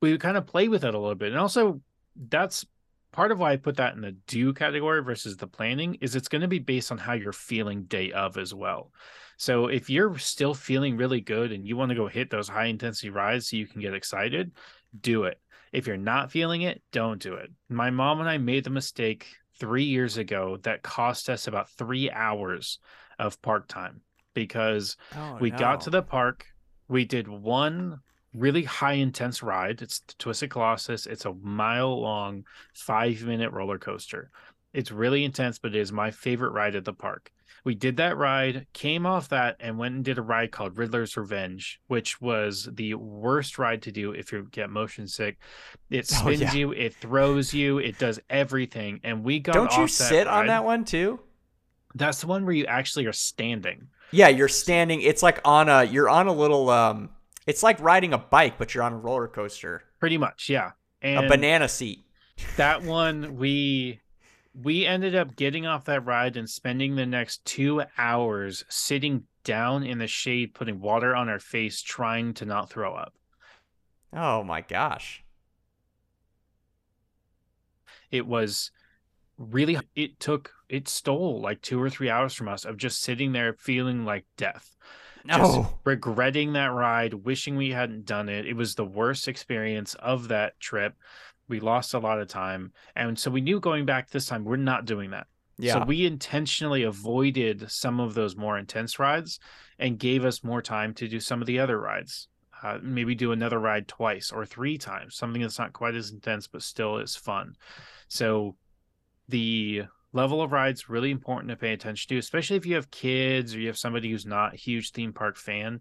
we would kind of play with it a little bit. And also that's part of why I put that in the do category versus the planning is it's going to be based on how you're feeling day of as well. So if you're still feeling really good and you want to go hit those high intensity rides so you can get excited, do it. If you're not feeling it, don't do it. My mom and I made the mistake three years ago that cost us about three hours of park time because Oh, we got to the park. We did one really high intense ride. It's the Twisted Colossus. It's a mile long, five minute roller coaster. It's really intense, but it is my favorite ride at the park. We did that ride, came off that, and went and did a ride called Riddler's Revenge, which was the worst ride to do if you get motion sick. It *laughs* Oh, spins yeah. you, it throws you, it does everything. And we got don't you sit on that one too That's the one where you actually are standing. Yeah, you're standing. It's like on a you're on a little um it's like riding a bike but you're on a roller coaster. Pretty much, yeah. And a banana seat. that *laughs* one we we ended up getting off that ride and spending the next two hours sitting down in the shade putting water on our face trying to not throw up. Oh my gosh. it was really it took it stole like two or three hours from us of just sitting there feeling like death. Just regretting that ride wishing we hadn't done it. It was the worst experience of that trip we lost a lot of time and so we knew going back this time we're not doing that Yeah. So we intentionally avoided some of those more intense rides and gave us more time to do some of the other rides. Uh, maybe do another ride twice or three times, something that's not quite as intense but still is fun. So the level of rides really important to pay attention to, especially if you have kids or you have somebody who's not a huge theme park fan.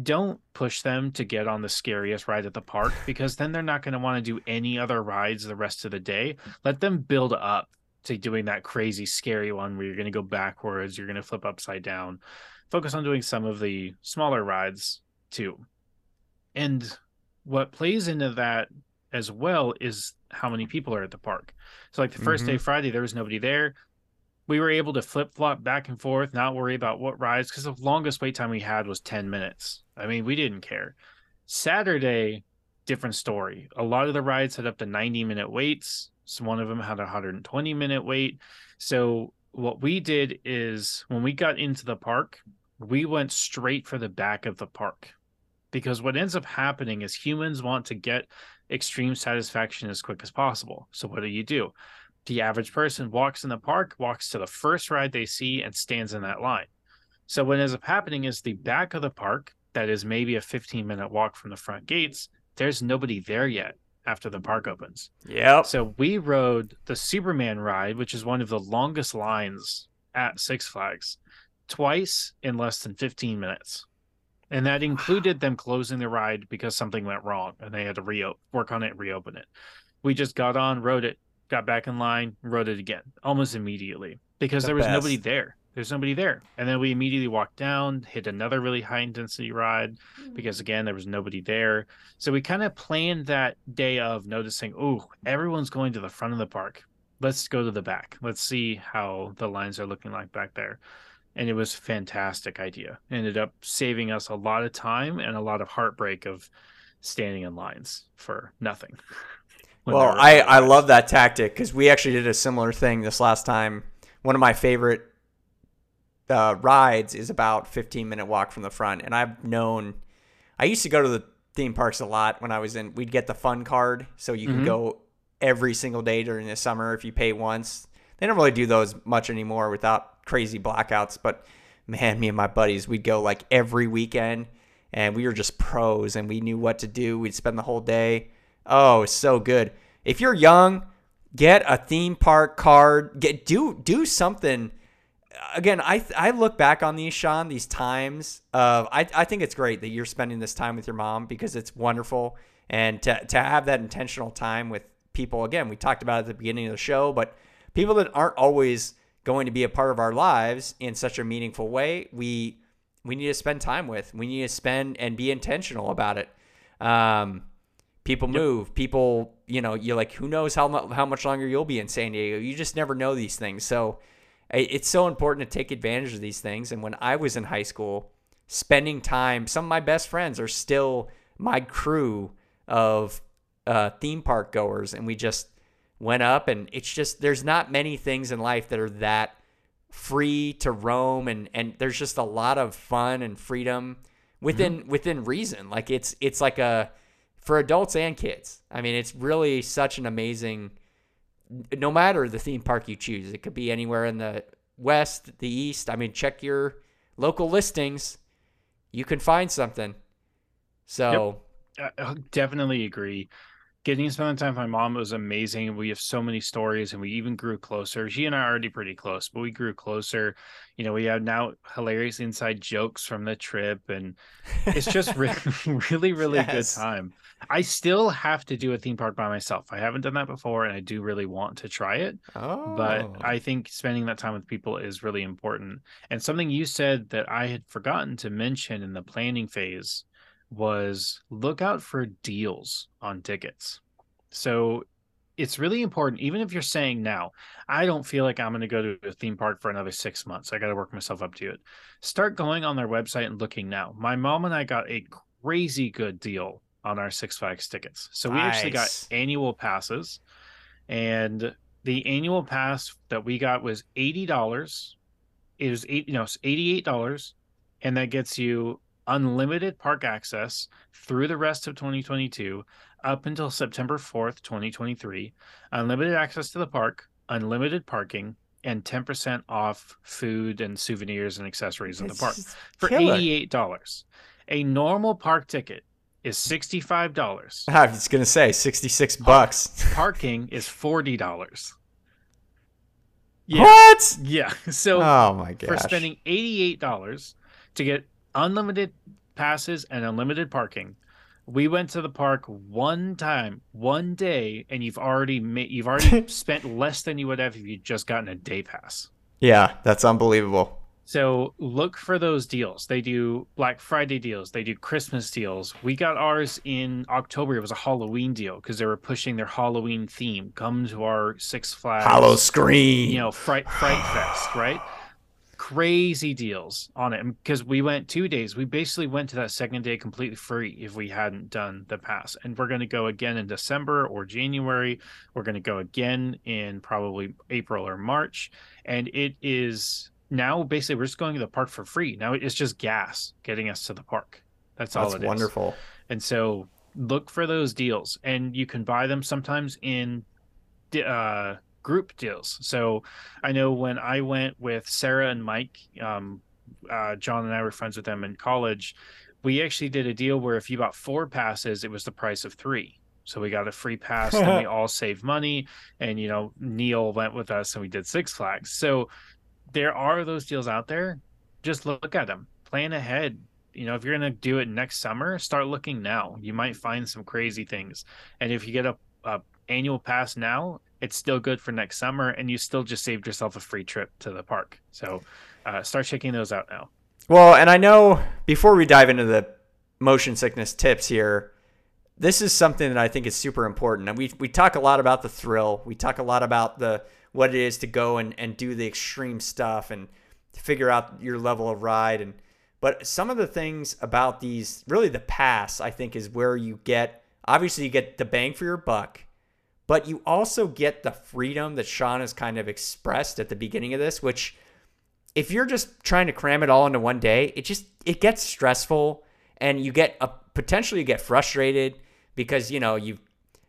Don't push them to get on the scariest ride at the park because then they're not going to want to do any other rides the rest of the day. Let them build up to doing that crazy scary one where you're going to go backwards, you're going to flip upside down. Focus on doing some of the smaller rides too. And what plays into that as well is how many people are at the park. So, like the 1st day, mm-hmm. Friday, there was nobody there. We were able to flip flop back and forth, not worry about what rides, because the longest wait time we had was 10 minutes. I mean, we didn't care. Saturday, different story. A lot of the rides had up to 90 minute waits. So one of them had a 120 minute wait. So what we did is when we got into the park, we went straight for the back of the park. Because what ends up happening is humans want to get extreme satisfaction as quick as possible. So what do you do? The average person walks in the park, walks to the first ride they see, and stands in that line. So what ends up happening is the back of the park, that is maybe a 15 minute walk from the front gates, there's nobody there yet after the park opens. Yep. So we rode the Superman ride, which is one of the longest lines at Six Flags, twice in less than 15 minutes. and that included them closing the ride because something went wrong and they had to re work on it, reopen it. We just got on, rode it, got back in line, rode it again almost immediately because the there was best. nobody there. There's nobody there. And then we immediately walked down, hit another really high intensity ride because mm. again, there was nobody there. So we kind of planned that day of noticing, oh, everyone's going to the front of the park. Let's go to the back. Let's see how the lines are looking like back there and it was a fantastic idea. ended up saving us a lot of time and a lot of heartbreak of standing in lines for nothing. *laughs* well, I I love that tactic because we actually did a similar thing this last time. One of my favorite uh, rides is about 15 minute walk from the front, and I've known. I used to go to the theme parks a lot when I was in. We'd get the fun card, so you mm-hmm. could go every single day during the summer if you pay once. They don't really do those much anymore without crazy blackouts. But man, me and my buddies, we'd go like every weekend and we were just pros and we knew what to do. We'd spend the whole day. Oh, so good. If you're young, get a theme park card. Get do do something. Again, I I look back on these Sean these times of I I think it's great that you're spending this time with your mom because it's wonderful and to to have that intentional time with people. Again, we talked about at the beginning of the show, but people that aren't always going to be a part of our lives in such a meaningful way, we we need to spend time with. We need to spend and be intentional about it. Um, people move. Yep. People, you know, you're like, who knows how how much longer you'll be in San Diego? You just never know these things. So it's so important to take advantage of these things. And when I was in high school, spending time, some of my best friends are still my crew of uh, theme park goers, and we just went up and it's just there's not many things in life that are that free to roam and and there's just a lot of fun and freedom within mm-hmm. within reason like it's it's like a for adults and kids. I mean it's really such an amazing no matter the theme park you choose it could be anywhere in the west the east. I mean check your local listings. You can find something. So yep. Definitely agree getting to spend time with my mom was amazing. We have so many stories and we even grew closer. She and I are already pretty close, but we grew closer. You know, we have now hilarious inside jokes from the trip and it's just re- *laughs* *laughs* really, really yes. good time. I still have to do a theme park by myself. I haven't done that before and I do really want to try it. Oh. But I think spending that time with people is really important. And something you said that I had forgotten to mention in the planning phase was look out for deals on tickets. So it's really important, even if you're saying now, I don't feel like I'm going to go to a theme park for another six months. I got to work myself up to it. Start going on their website and looking now. My mom and I got a crazy good deal on our Six Flags tickets. So we nice. actually got annual passes, and the annual pass that we got was eighty dollars. It was eight, you know, eighty-eight dollars, and that gets you unlimited park access through the rest of 2022 up until September 4th, 2023. Unlimited access to the park, unlimited parking, and 10% off food and souvenirs and accessories in the park for killer. $88. A normal park ticket is $65. *laughs* I was going to say 66 bucks. *laughs* Parking is $40. Yeah. What? Yeah. *laughs* So oh my gosh. for spending $88 to get unlimited passes and unlimited parking. We went to the park one time, one day, and you've already made, you've already *laughs* spent less than you would have if you'd just gotten a day pass. Yeah, that's unbelievable. So look for those deals. They do Black Friday deals. They do Christmas deals. We got ours in October. It was a Halloween deal because they were pushing their Halloween theme. Come to our Six Flags Howl-O-Scream. You know, Fright Fright Fest, right? Crazy deals on it because we went two days. We basically went to that second day completely free if we hadn't done the pass. And we're going to go again in December or January. We're going to go again in probably April or March. And it is now basically we're just going to the park for free. Now it's just gas getting us to the park. That's all it is. That's wonderful. And so look for those deals and you can buy them sometimes in uh group deals. So I know when I went with Sarah and Mike, um, uh, John and I were friends with them in college. We actually did a deal where if you bought four passes, it was the price of three. So we got a free pass and we *laughs* all saved money. And, you know, Neil went with us and we did Six Flags. So there are those deals out there. Just look at them, plan ahead, you know, if you're gonna do it next summer, start looking now. You might find some crazy things. And if you get a, a annual pass now, it's still good for next summer, and you still just saved yourself a free trip to the park. So uh, start checking those out now. Well, and I know before we dive into the motion sickness tips here, this is something that I think is super important. And we we talk a lot about the thrill. We talk a lot about the what it is to go and, and do the extreme stuff and figure out your level of ride and but some of the things about these really the pass I think is where you get obviously you get the bang for your buck but you also get the freedom that Sean has kind of expressed at the beginning of this which if you're just trying to cram it all into one day it just it gets stressful and you get a potentially you get frustrated because you know you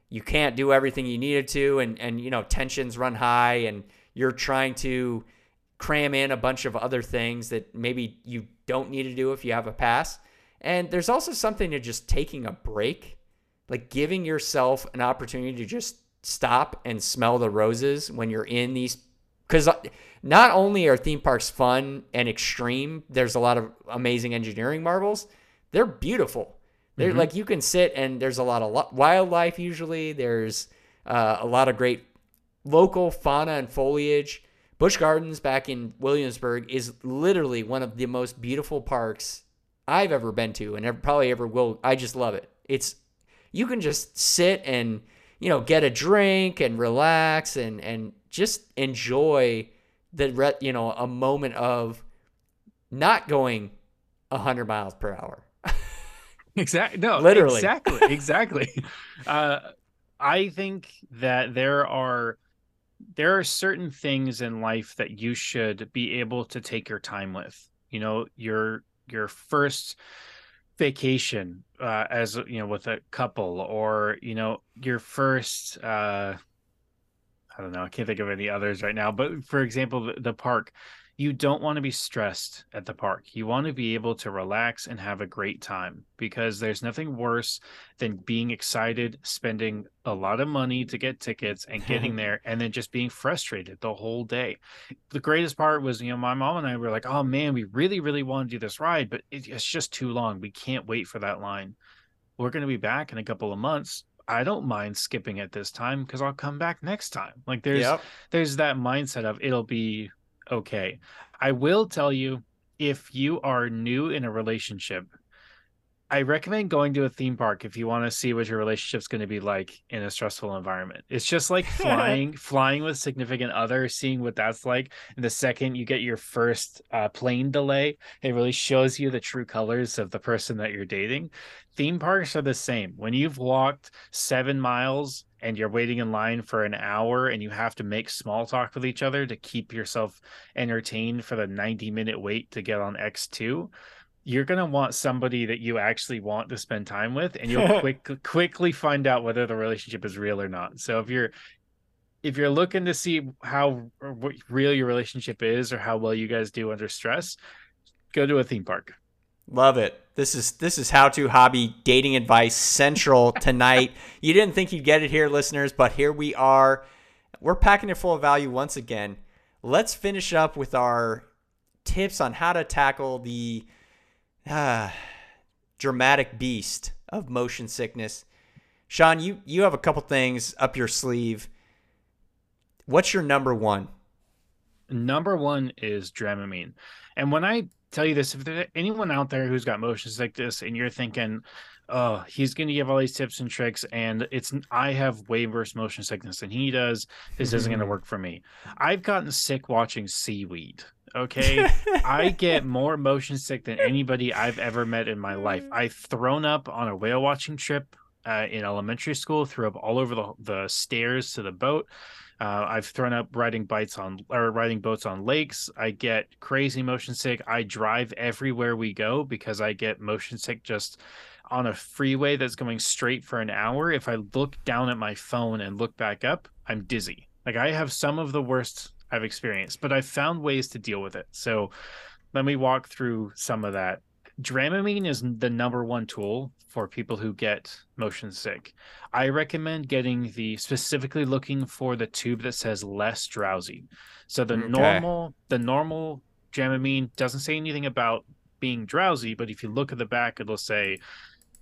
you can't do everything you needed to and and you know tensions run high and you're trying to cram in a bunch of other things that maybe you don't need to do if you have a pass and there's also something to just taking a break like giving yourself an opportunity to just stop and smell the roses when you're in these because not only are theme parks fun and extreme there's a lot of amazing engineering marvels they're beautiful they're mm-hmm. like you can sit and there's a lot of wildlife usually. There's uh, a lot of great local fauna and foliage. Busch Gardens back in Williamsburg is literally one of the most beautiful parks I've ever been to and probably ever will. I just love it. It's you can just sit and you know get a drink and relax and and just enjoy the you know a moment of not going 100 miles per hour Exactly. No, literally. Exactly. *laughs* Exactly. uh, I think that there are there are certain things in life that you should be able to take your time with. You know, your your first vacation uh, as you know with a couple or you know your first uh I don't know, I can't think of any others right now, but for example, the, the park you don't want to be stressed at the park. You want to be able to relax and have a great time because there's nothing worse than being excited, spending a lot of money to get tickets and getting *laughs* there and then just being frustrated the whole day. The greatest part was, you know, my mom and I were like, oh man, we really, really want to do this ride, but it's just too long. We can't wait for that line. We're going to be back in a couple of months. I don't mind skipping it this time because I'll come back next time. Like there's yep. there's that mindset of it'll be okay. I will tell you if you are new in a relationship, I recommend going to a theme park if you want to see what your relationship's going to be like in a stressful environment. It's just like *laughs* flying, flying with significant other, seeing what that's like. And the second you get your first uh, plane delay, it really shows you the true colors of the person that you're dating. Theme parks are the same. When you've walked seven miles and you're waiting in line for an hour and you have to make small talk with each other to keep yourself entertained for the 90 minute wait to get on X2 you're going to want somebody that you actually want to spend time with and you'll *laughs* quick quickly find out whether the relationship is real or not so if you're if you're looking to see how real your relationship is or how well you guys do under stress go to a theme park Love it. This is this is how to hobby dating advice central *laughs* tonight. you didn't think you'd get it here, listeners, but here we are. We're packing it full of value once again. Let's finish up with our tips on how to tackle the uh, *sighs* dramatic beast of motion sickness. Sean, you you have a couple things up your sleeve. What's your number one? Number one is Dramamine. And when I tell you this if there's anyone out there who's got motions like this and you're thinking oh he's going to give all these tips and tricks and it's i have way worse motion sickness than he does this isn't going to work for me i've gotten sick watching seaweed okay *laughs* i get more motion sick than anybody i've ever met in my life i've thrown up on a whale watching trip uh, in elementary school threw up all over the, the stairs to the boat uh, I've thrown up riding bikes on or riding boats on lakes. I get crazy motion sick. I drive everywhere we go because I get motion sick just on a freeway that's going straight for an hour. If I look down at my phone and look back up, I'm dizzy. Like I have some of the worst I've experienced, but I've found ways to deal with it. So let me walk through some of that. Dramamine is the number one tool for people who get motion sick. I recommend getting the specifically looking for the tube that says less drowsy. So the okay. normal the normal Dramamine doesn't say anything about being drowsy, but if you look at the back, it'll say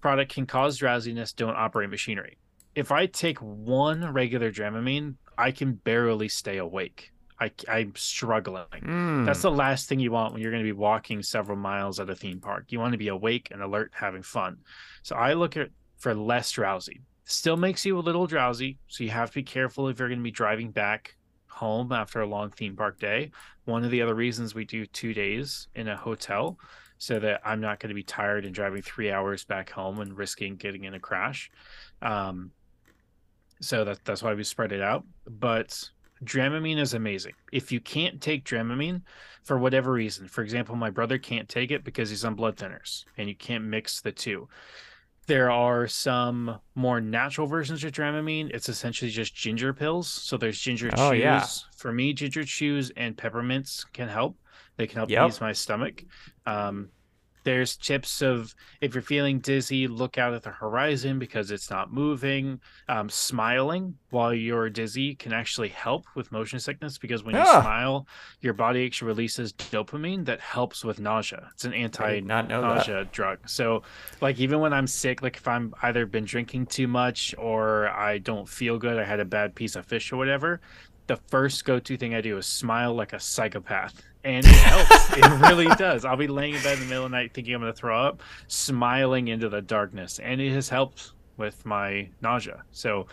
product can cause drowsiness, don't operate machinery. If I take one regular Dramamine, I can barely stay awake. I, I'm struggling. Mm. That's the last thing you want when you're going to be walking several miles at a theme park. You want to be awake and alert, having fun. So I look at for less drowsy. Still makes you a little drowsy, so you have to be careful if you're going to be driving back home after a long theme park day. One of the other reasons we do two days in a hotel so that I'm not going to be tired and driving three hours back home and risking getting in a crash. Um, so that, that's why we spread it out. But Dramamine is amazing. If you can't take Dramamine for whatever reason, for example, my brother can't take it because he's on blood thinners and you can't mix the two. There are some more natural versions of Dramamine. It's essentially just ginger pills. So there's ginger Oh, chews. yeah. For me, ginger chews and peppermints can help. They can help Yep. ease my stomach. Um, there's tips of if you're feeling dizzy, look out at the horizon because it's not moving. Um, smiling while you're dizzy can actually help with motion sickness because when you smile, your body actually releases dopamine that helps with nausea. It's an anti did not know that. nausea drug. So, like, even when I'm sick, like if I'm either been drinking too much or I don't feel good, I had a bad piece of fish or whatever, the first go to thing I do is smile like a psychopath. And it helps. it really does. I'll be laying in bed in the middle of the night thinking I'm going to throw up, smiling into the darkness. And it has helped with my nausea. So,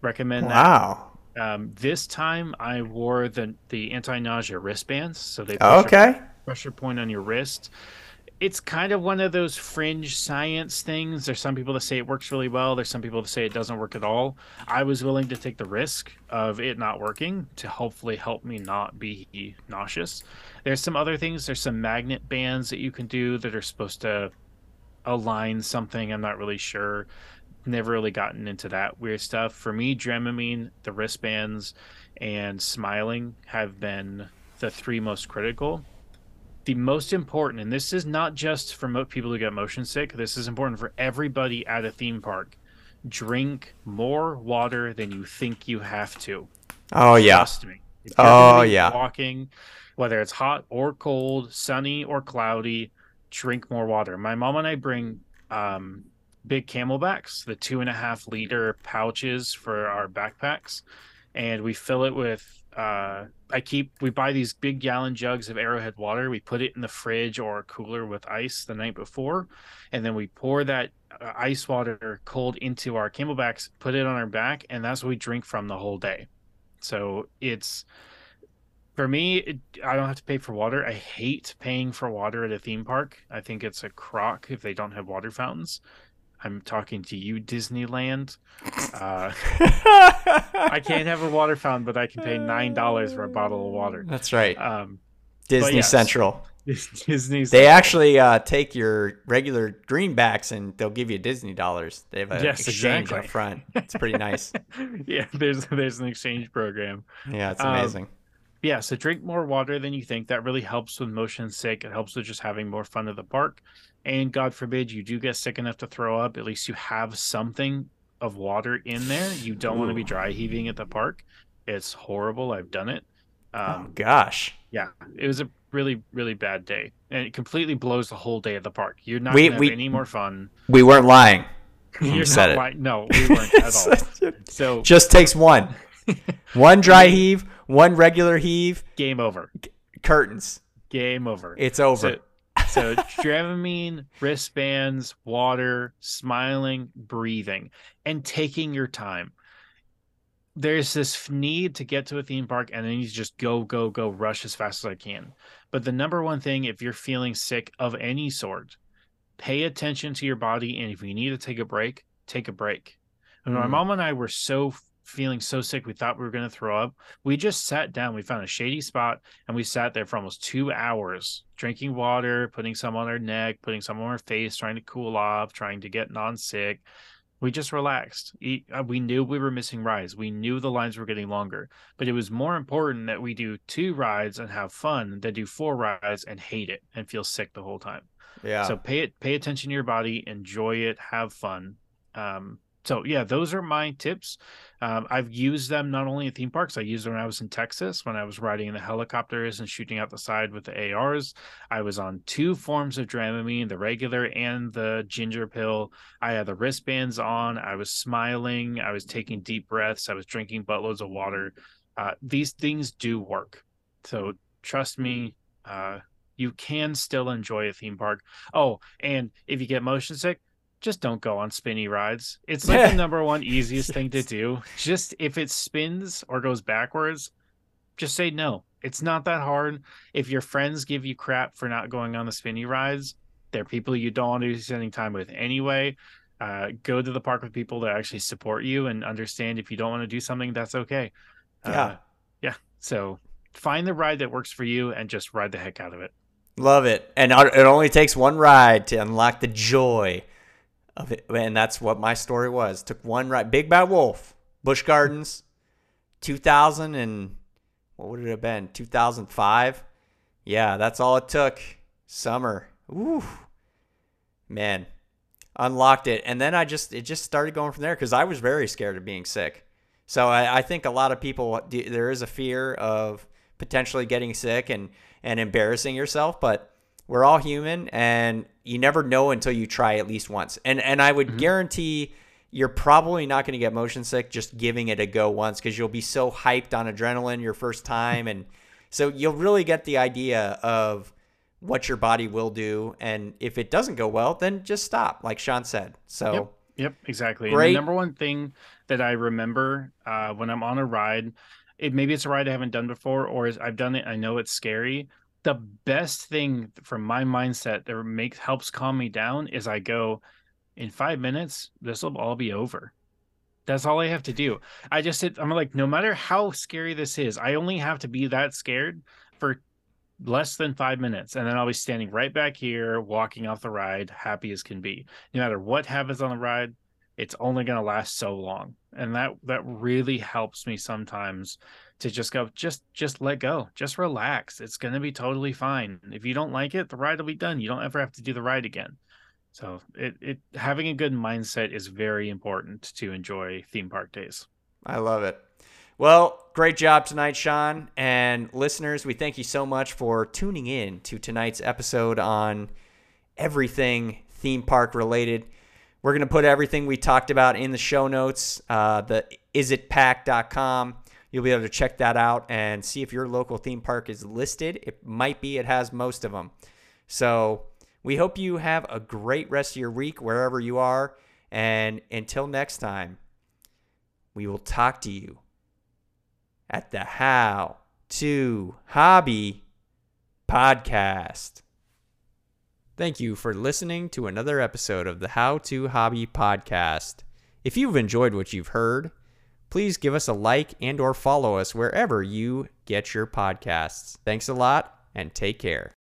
recommend that. Wow. Um, this time I wore the the anti nausea wristbands, so they Oh, Okay. pressure point on your wrist. It's kind of one of those fringe science things. There's some people that say it works really well. There's some people that say it doesn't work at all. I was willing to take the risk of it not working to hopefully help me not be nauseous. There's some other things. There's some magnet bands that you can do that are supposed to align something. I'm not really sure. Never really gotten into that weird stuff. For me, Dramamine, the wristbands, and smiling have been the three most critical. The most important, and this is not just for mo- people who get motion sick, this is important for everybody at a theme park. Drink more water than you think you have to. Oh yeah. Trust me. Oh, yeah. Walking, whether it's hot or cold, sunny or cloudy, drink more water. My mom and I bring um, big CamelBaks, the two and a half liter pouches for our backpacks, and we fill it with. Uh, I keep we buy these big gallon jugs of Arrowhead water. We put it in the fridge or cooler with ice the night before, and then we pour that uh, ice water cold into our CamelBaks, put it on our back, and that's what we drink from the whole day. So it's for me, it, I don't have to pay for water. I hate paying for water at a theme park. I think it's a crock if they don't have water fountains. I'm talking to you, Disneyland. Uh, *laughs* I can't have a water fountain, but I can pay nine dollars for a bottle of water. That's right. Um, Disney yes. Central. *laughs* Disney's They actually uh, take your regular greenbacks and they'll give you Disney dollars. They have an Yes, exchange exactly. up front. *laughs* It's pretty nice. yeah, there's there's an exchange program. Yeah, it's Um, amazing. yeah so drink more water than you think that really helps with motion sick it helps with just having more fun at the park and god forbid you do get sick enough to throw up at least you have something of water in there you don't want to be dry heaving at the park it's horrible i've done it oh um gosh. yeah it was a really really bad day and it completely blows the whole day at the park you're not We- we- any more fun We weren't lying. *laughs* you're You said it. lying. no we weren't at *laughs* all so Just takes one. *laughs* One dry heave, one regular heave, game over curtains. game over It's over. So, so Dramamine, wristbands, water, smiling, breathing, and taking your time. There's this need to get to a theme park and then you just go, go, go, rush as fast as I can. But the number one thing, if you're feeling sick of any sort, pay attention to your body. And if you need to take a break, take a break. And my Mm. mom and I were so feeling so sick, we thought we were going to throw up. We just sat down. We found a shady spot and we sat there for almost two hours drinking water, putting some on our neck, putting some on our face, trying to cool off, trying to get non sick. We just relaxed. Uh, We knew we were missing rides. We knew the lines were getting longer, but it was more important that we do two rides and have fun than do four rides and hate it and feel sick the whole time. yeah. So pay it, pay attention to your body, enjoy it, have fun. Um, So yeah, those are my tips. Um, I've used them not only at theme parks. I used them when I was in Texas when I was riding in the helicopters and shooting out the side with the ARs. I was on two forms of Dramamine, the regular and the ginger pill. I had the wristbands on. I was smiling. I was taking deep breaths. I was drinking buttloads of water. Uh, these things do work. So trust me, uh, you can still enjoy a theme park. Oh, and if you get motion sick, just don't go on spinny rides. It's like the number one easiest thing to *laughs* do. Just if it spins or goes backwards, just say no. It's not that hard. If your friends give you crap for not going on the spinny rides, they're people you don't want to be spending time with anyway. Uh, go to the park with people that actually support you and understand if you don't want to do something, that's okay. Yeah. Uh, yeah. So find the ride that works for you and just ride the heck out of it. Love it. And it only takes one ride to unlock the joy of it. And that's what my story was. Took one right, Big Bad Wolf, Busch Gardens, 2000 and what would it have been? 2005. Yeah, that's all it took. Summer. Ooh. Man. Unlocked it. And then I just, it just started going from there because I was very scared of being sick. So I, I think a lot of people, there is a fear of potentially getting sick and, and embarrassing yourself, but we're all human and you never know until you try at least once. And and I would mm-hmm. guarantee you're probably not going to get motion sick just giving it a go once because you'll be so hyped on adrenaline your first time and so you'll really get the idea of what your body will do and if it doesn't go well then just stop like Sean said. So Yep, yep exactly. Great. And the number one thing that I remember uh, when I'm on a ride, it maybe it's a ride I haven't done before or I've done it I know it's scary the best thing from my mindset that makes helps calm me down is I go in five minutes, this will all be over. That's all I have to do. I just sit, I'm like, no matter how scary this is, I only have to be that scared for less than five minutes. And then I'll be standing right back here, walking off the ride, happy as can be. No matter what happens on the ride, it's only going to last so long. And that, that really helps me sometimes to just go just just let go. Just relax. It's going to be totally fine. If you don't like it the ride will be done. You don't ever have to do the ride again. So it, it having a good mindset is very important to enjoy theme park days. I love it. Well great job tonight sean. And listeners we thank you so much for tuning in to tonight's episode on everything theme park related. We're going to put everything we talked about in the show notes uh, the isitpack.com You'll be able to check that out and see if your local theme park is listed. It might be, it has most of them. So we hope you have a great rest of your week wherever you are. And until next time, we will talk to you at the How to Hobby podcast. Thank you for listening to another episode of the How to Hobby podcast. If you've enjoyed what you've heard, please give us a like and or follow us wherever you get your podcasts. Thanks a lot and take care.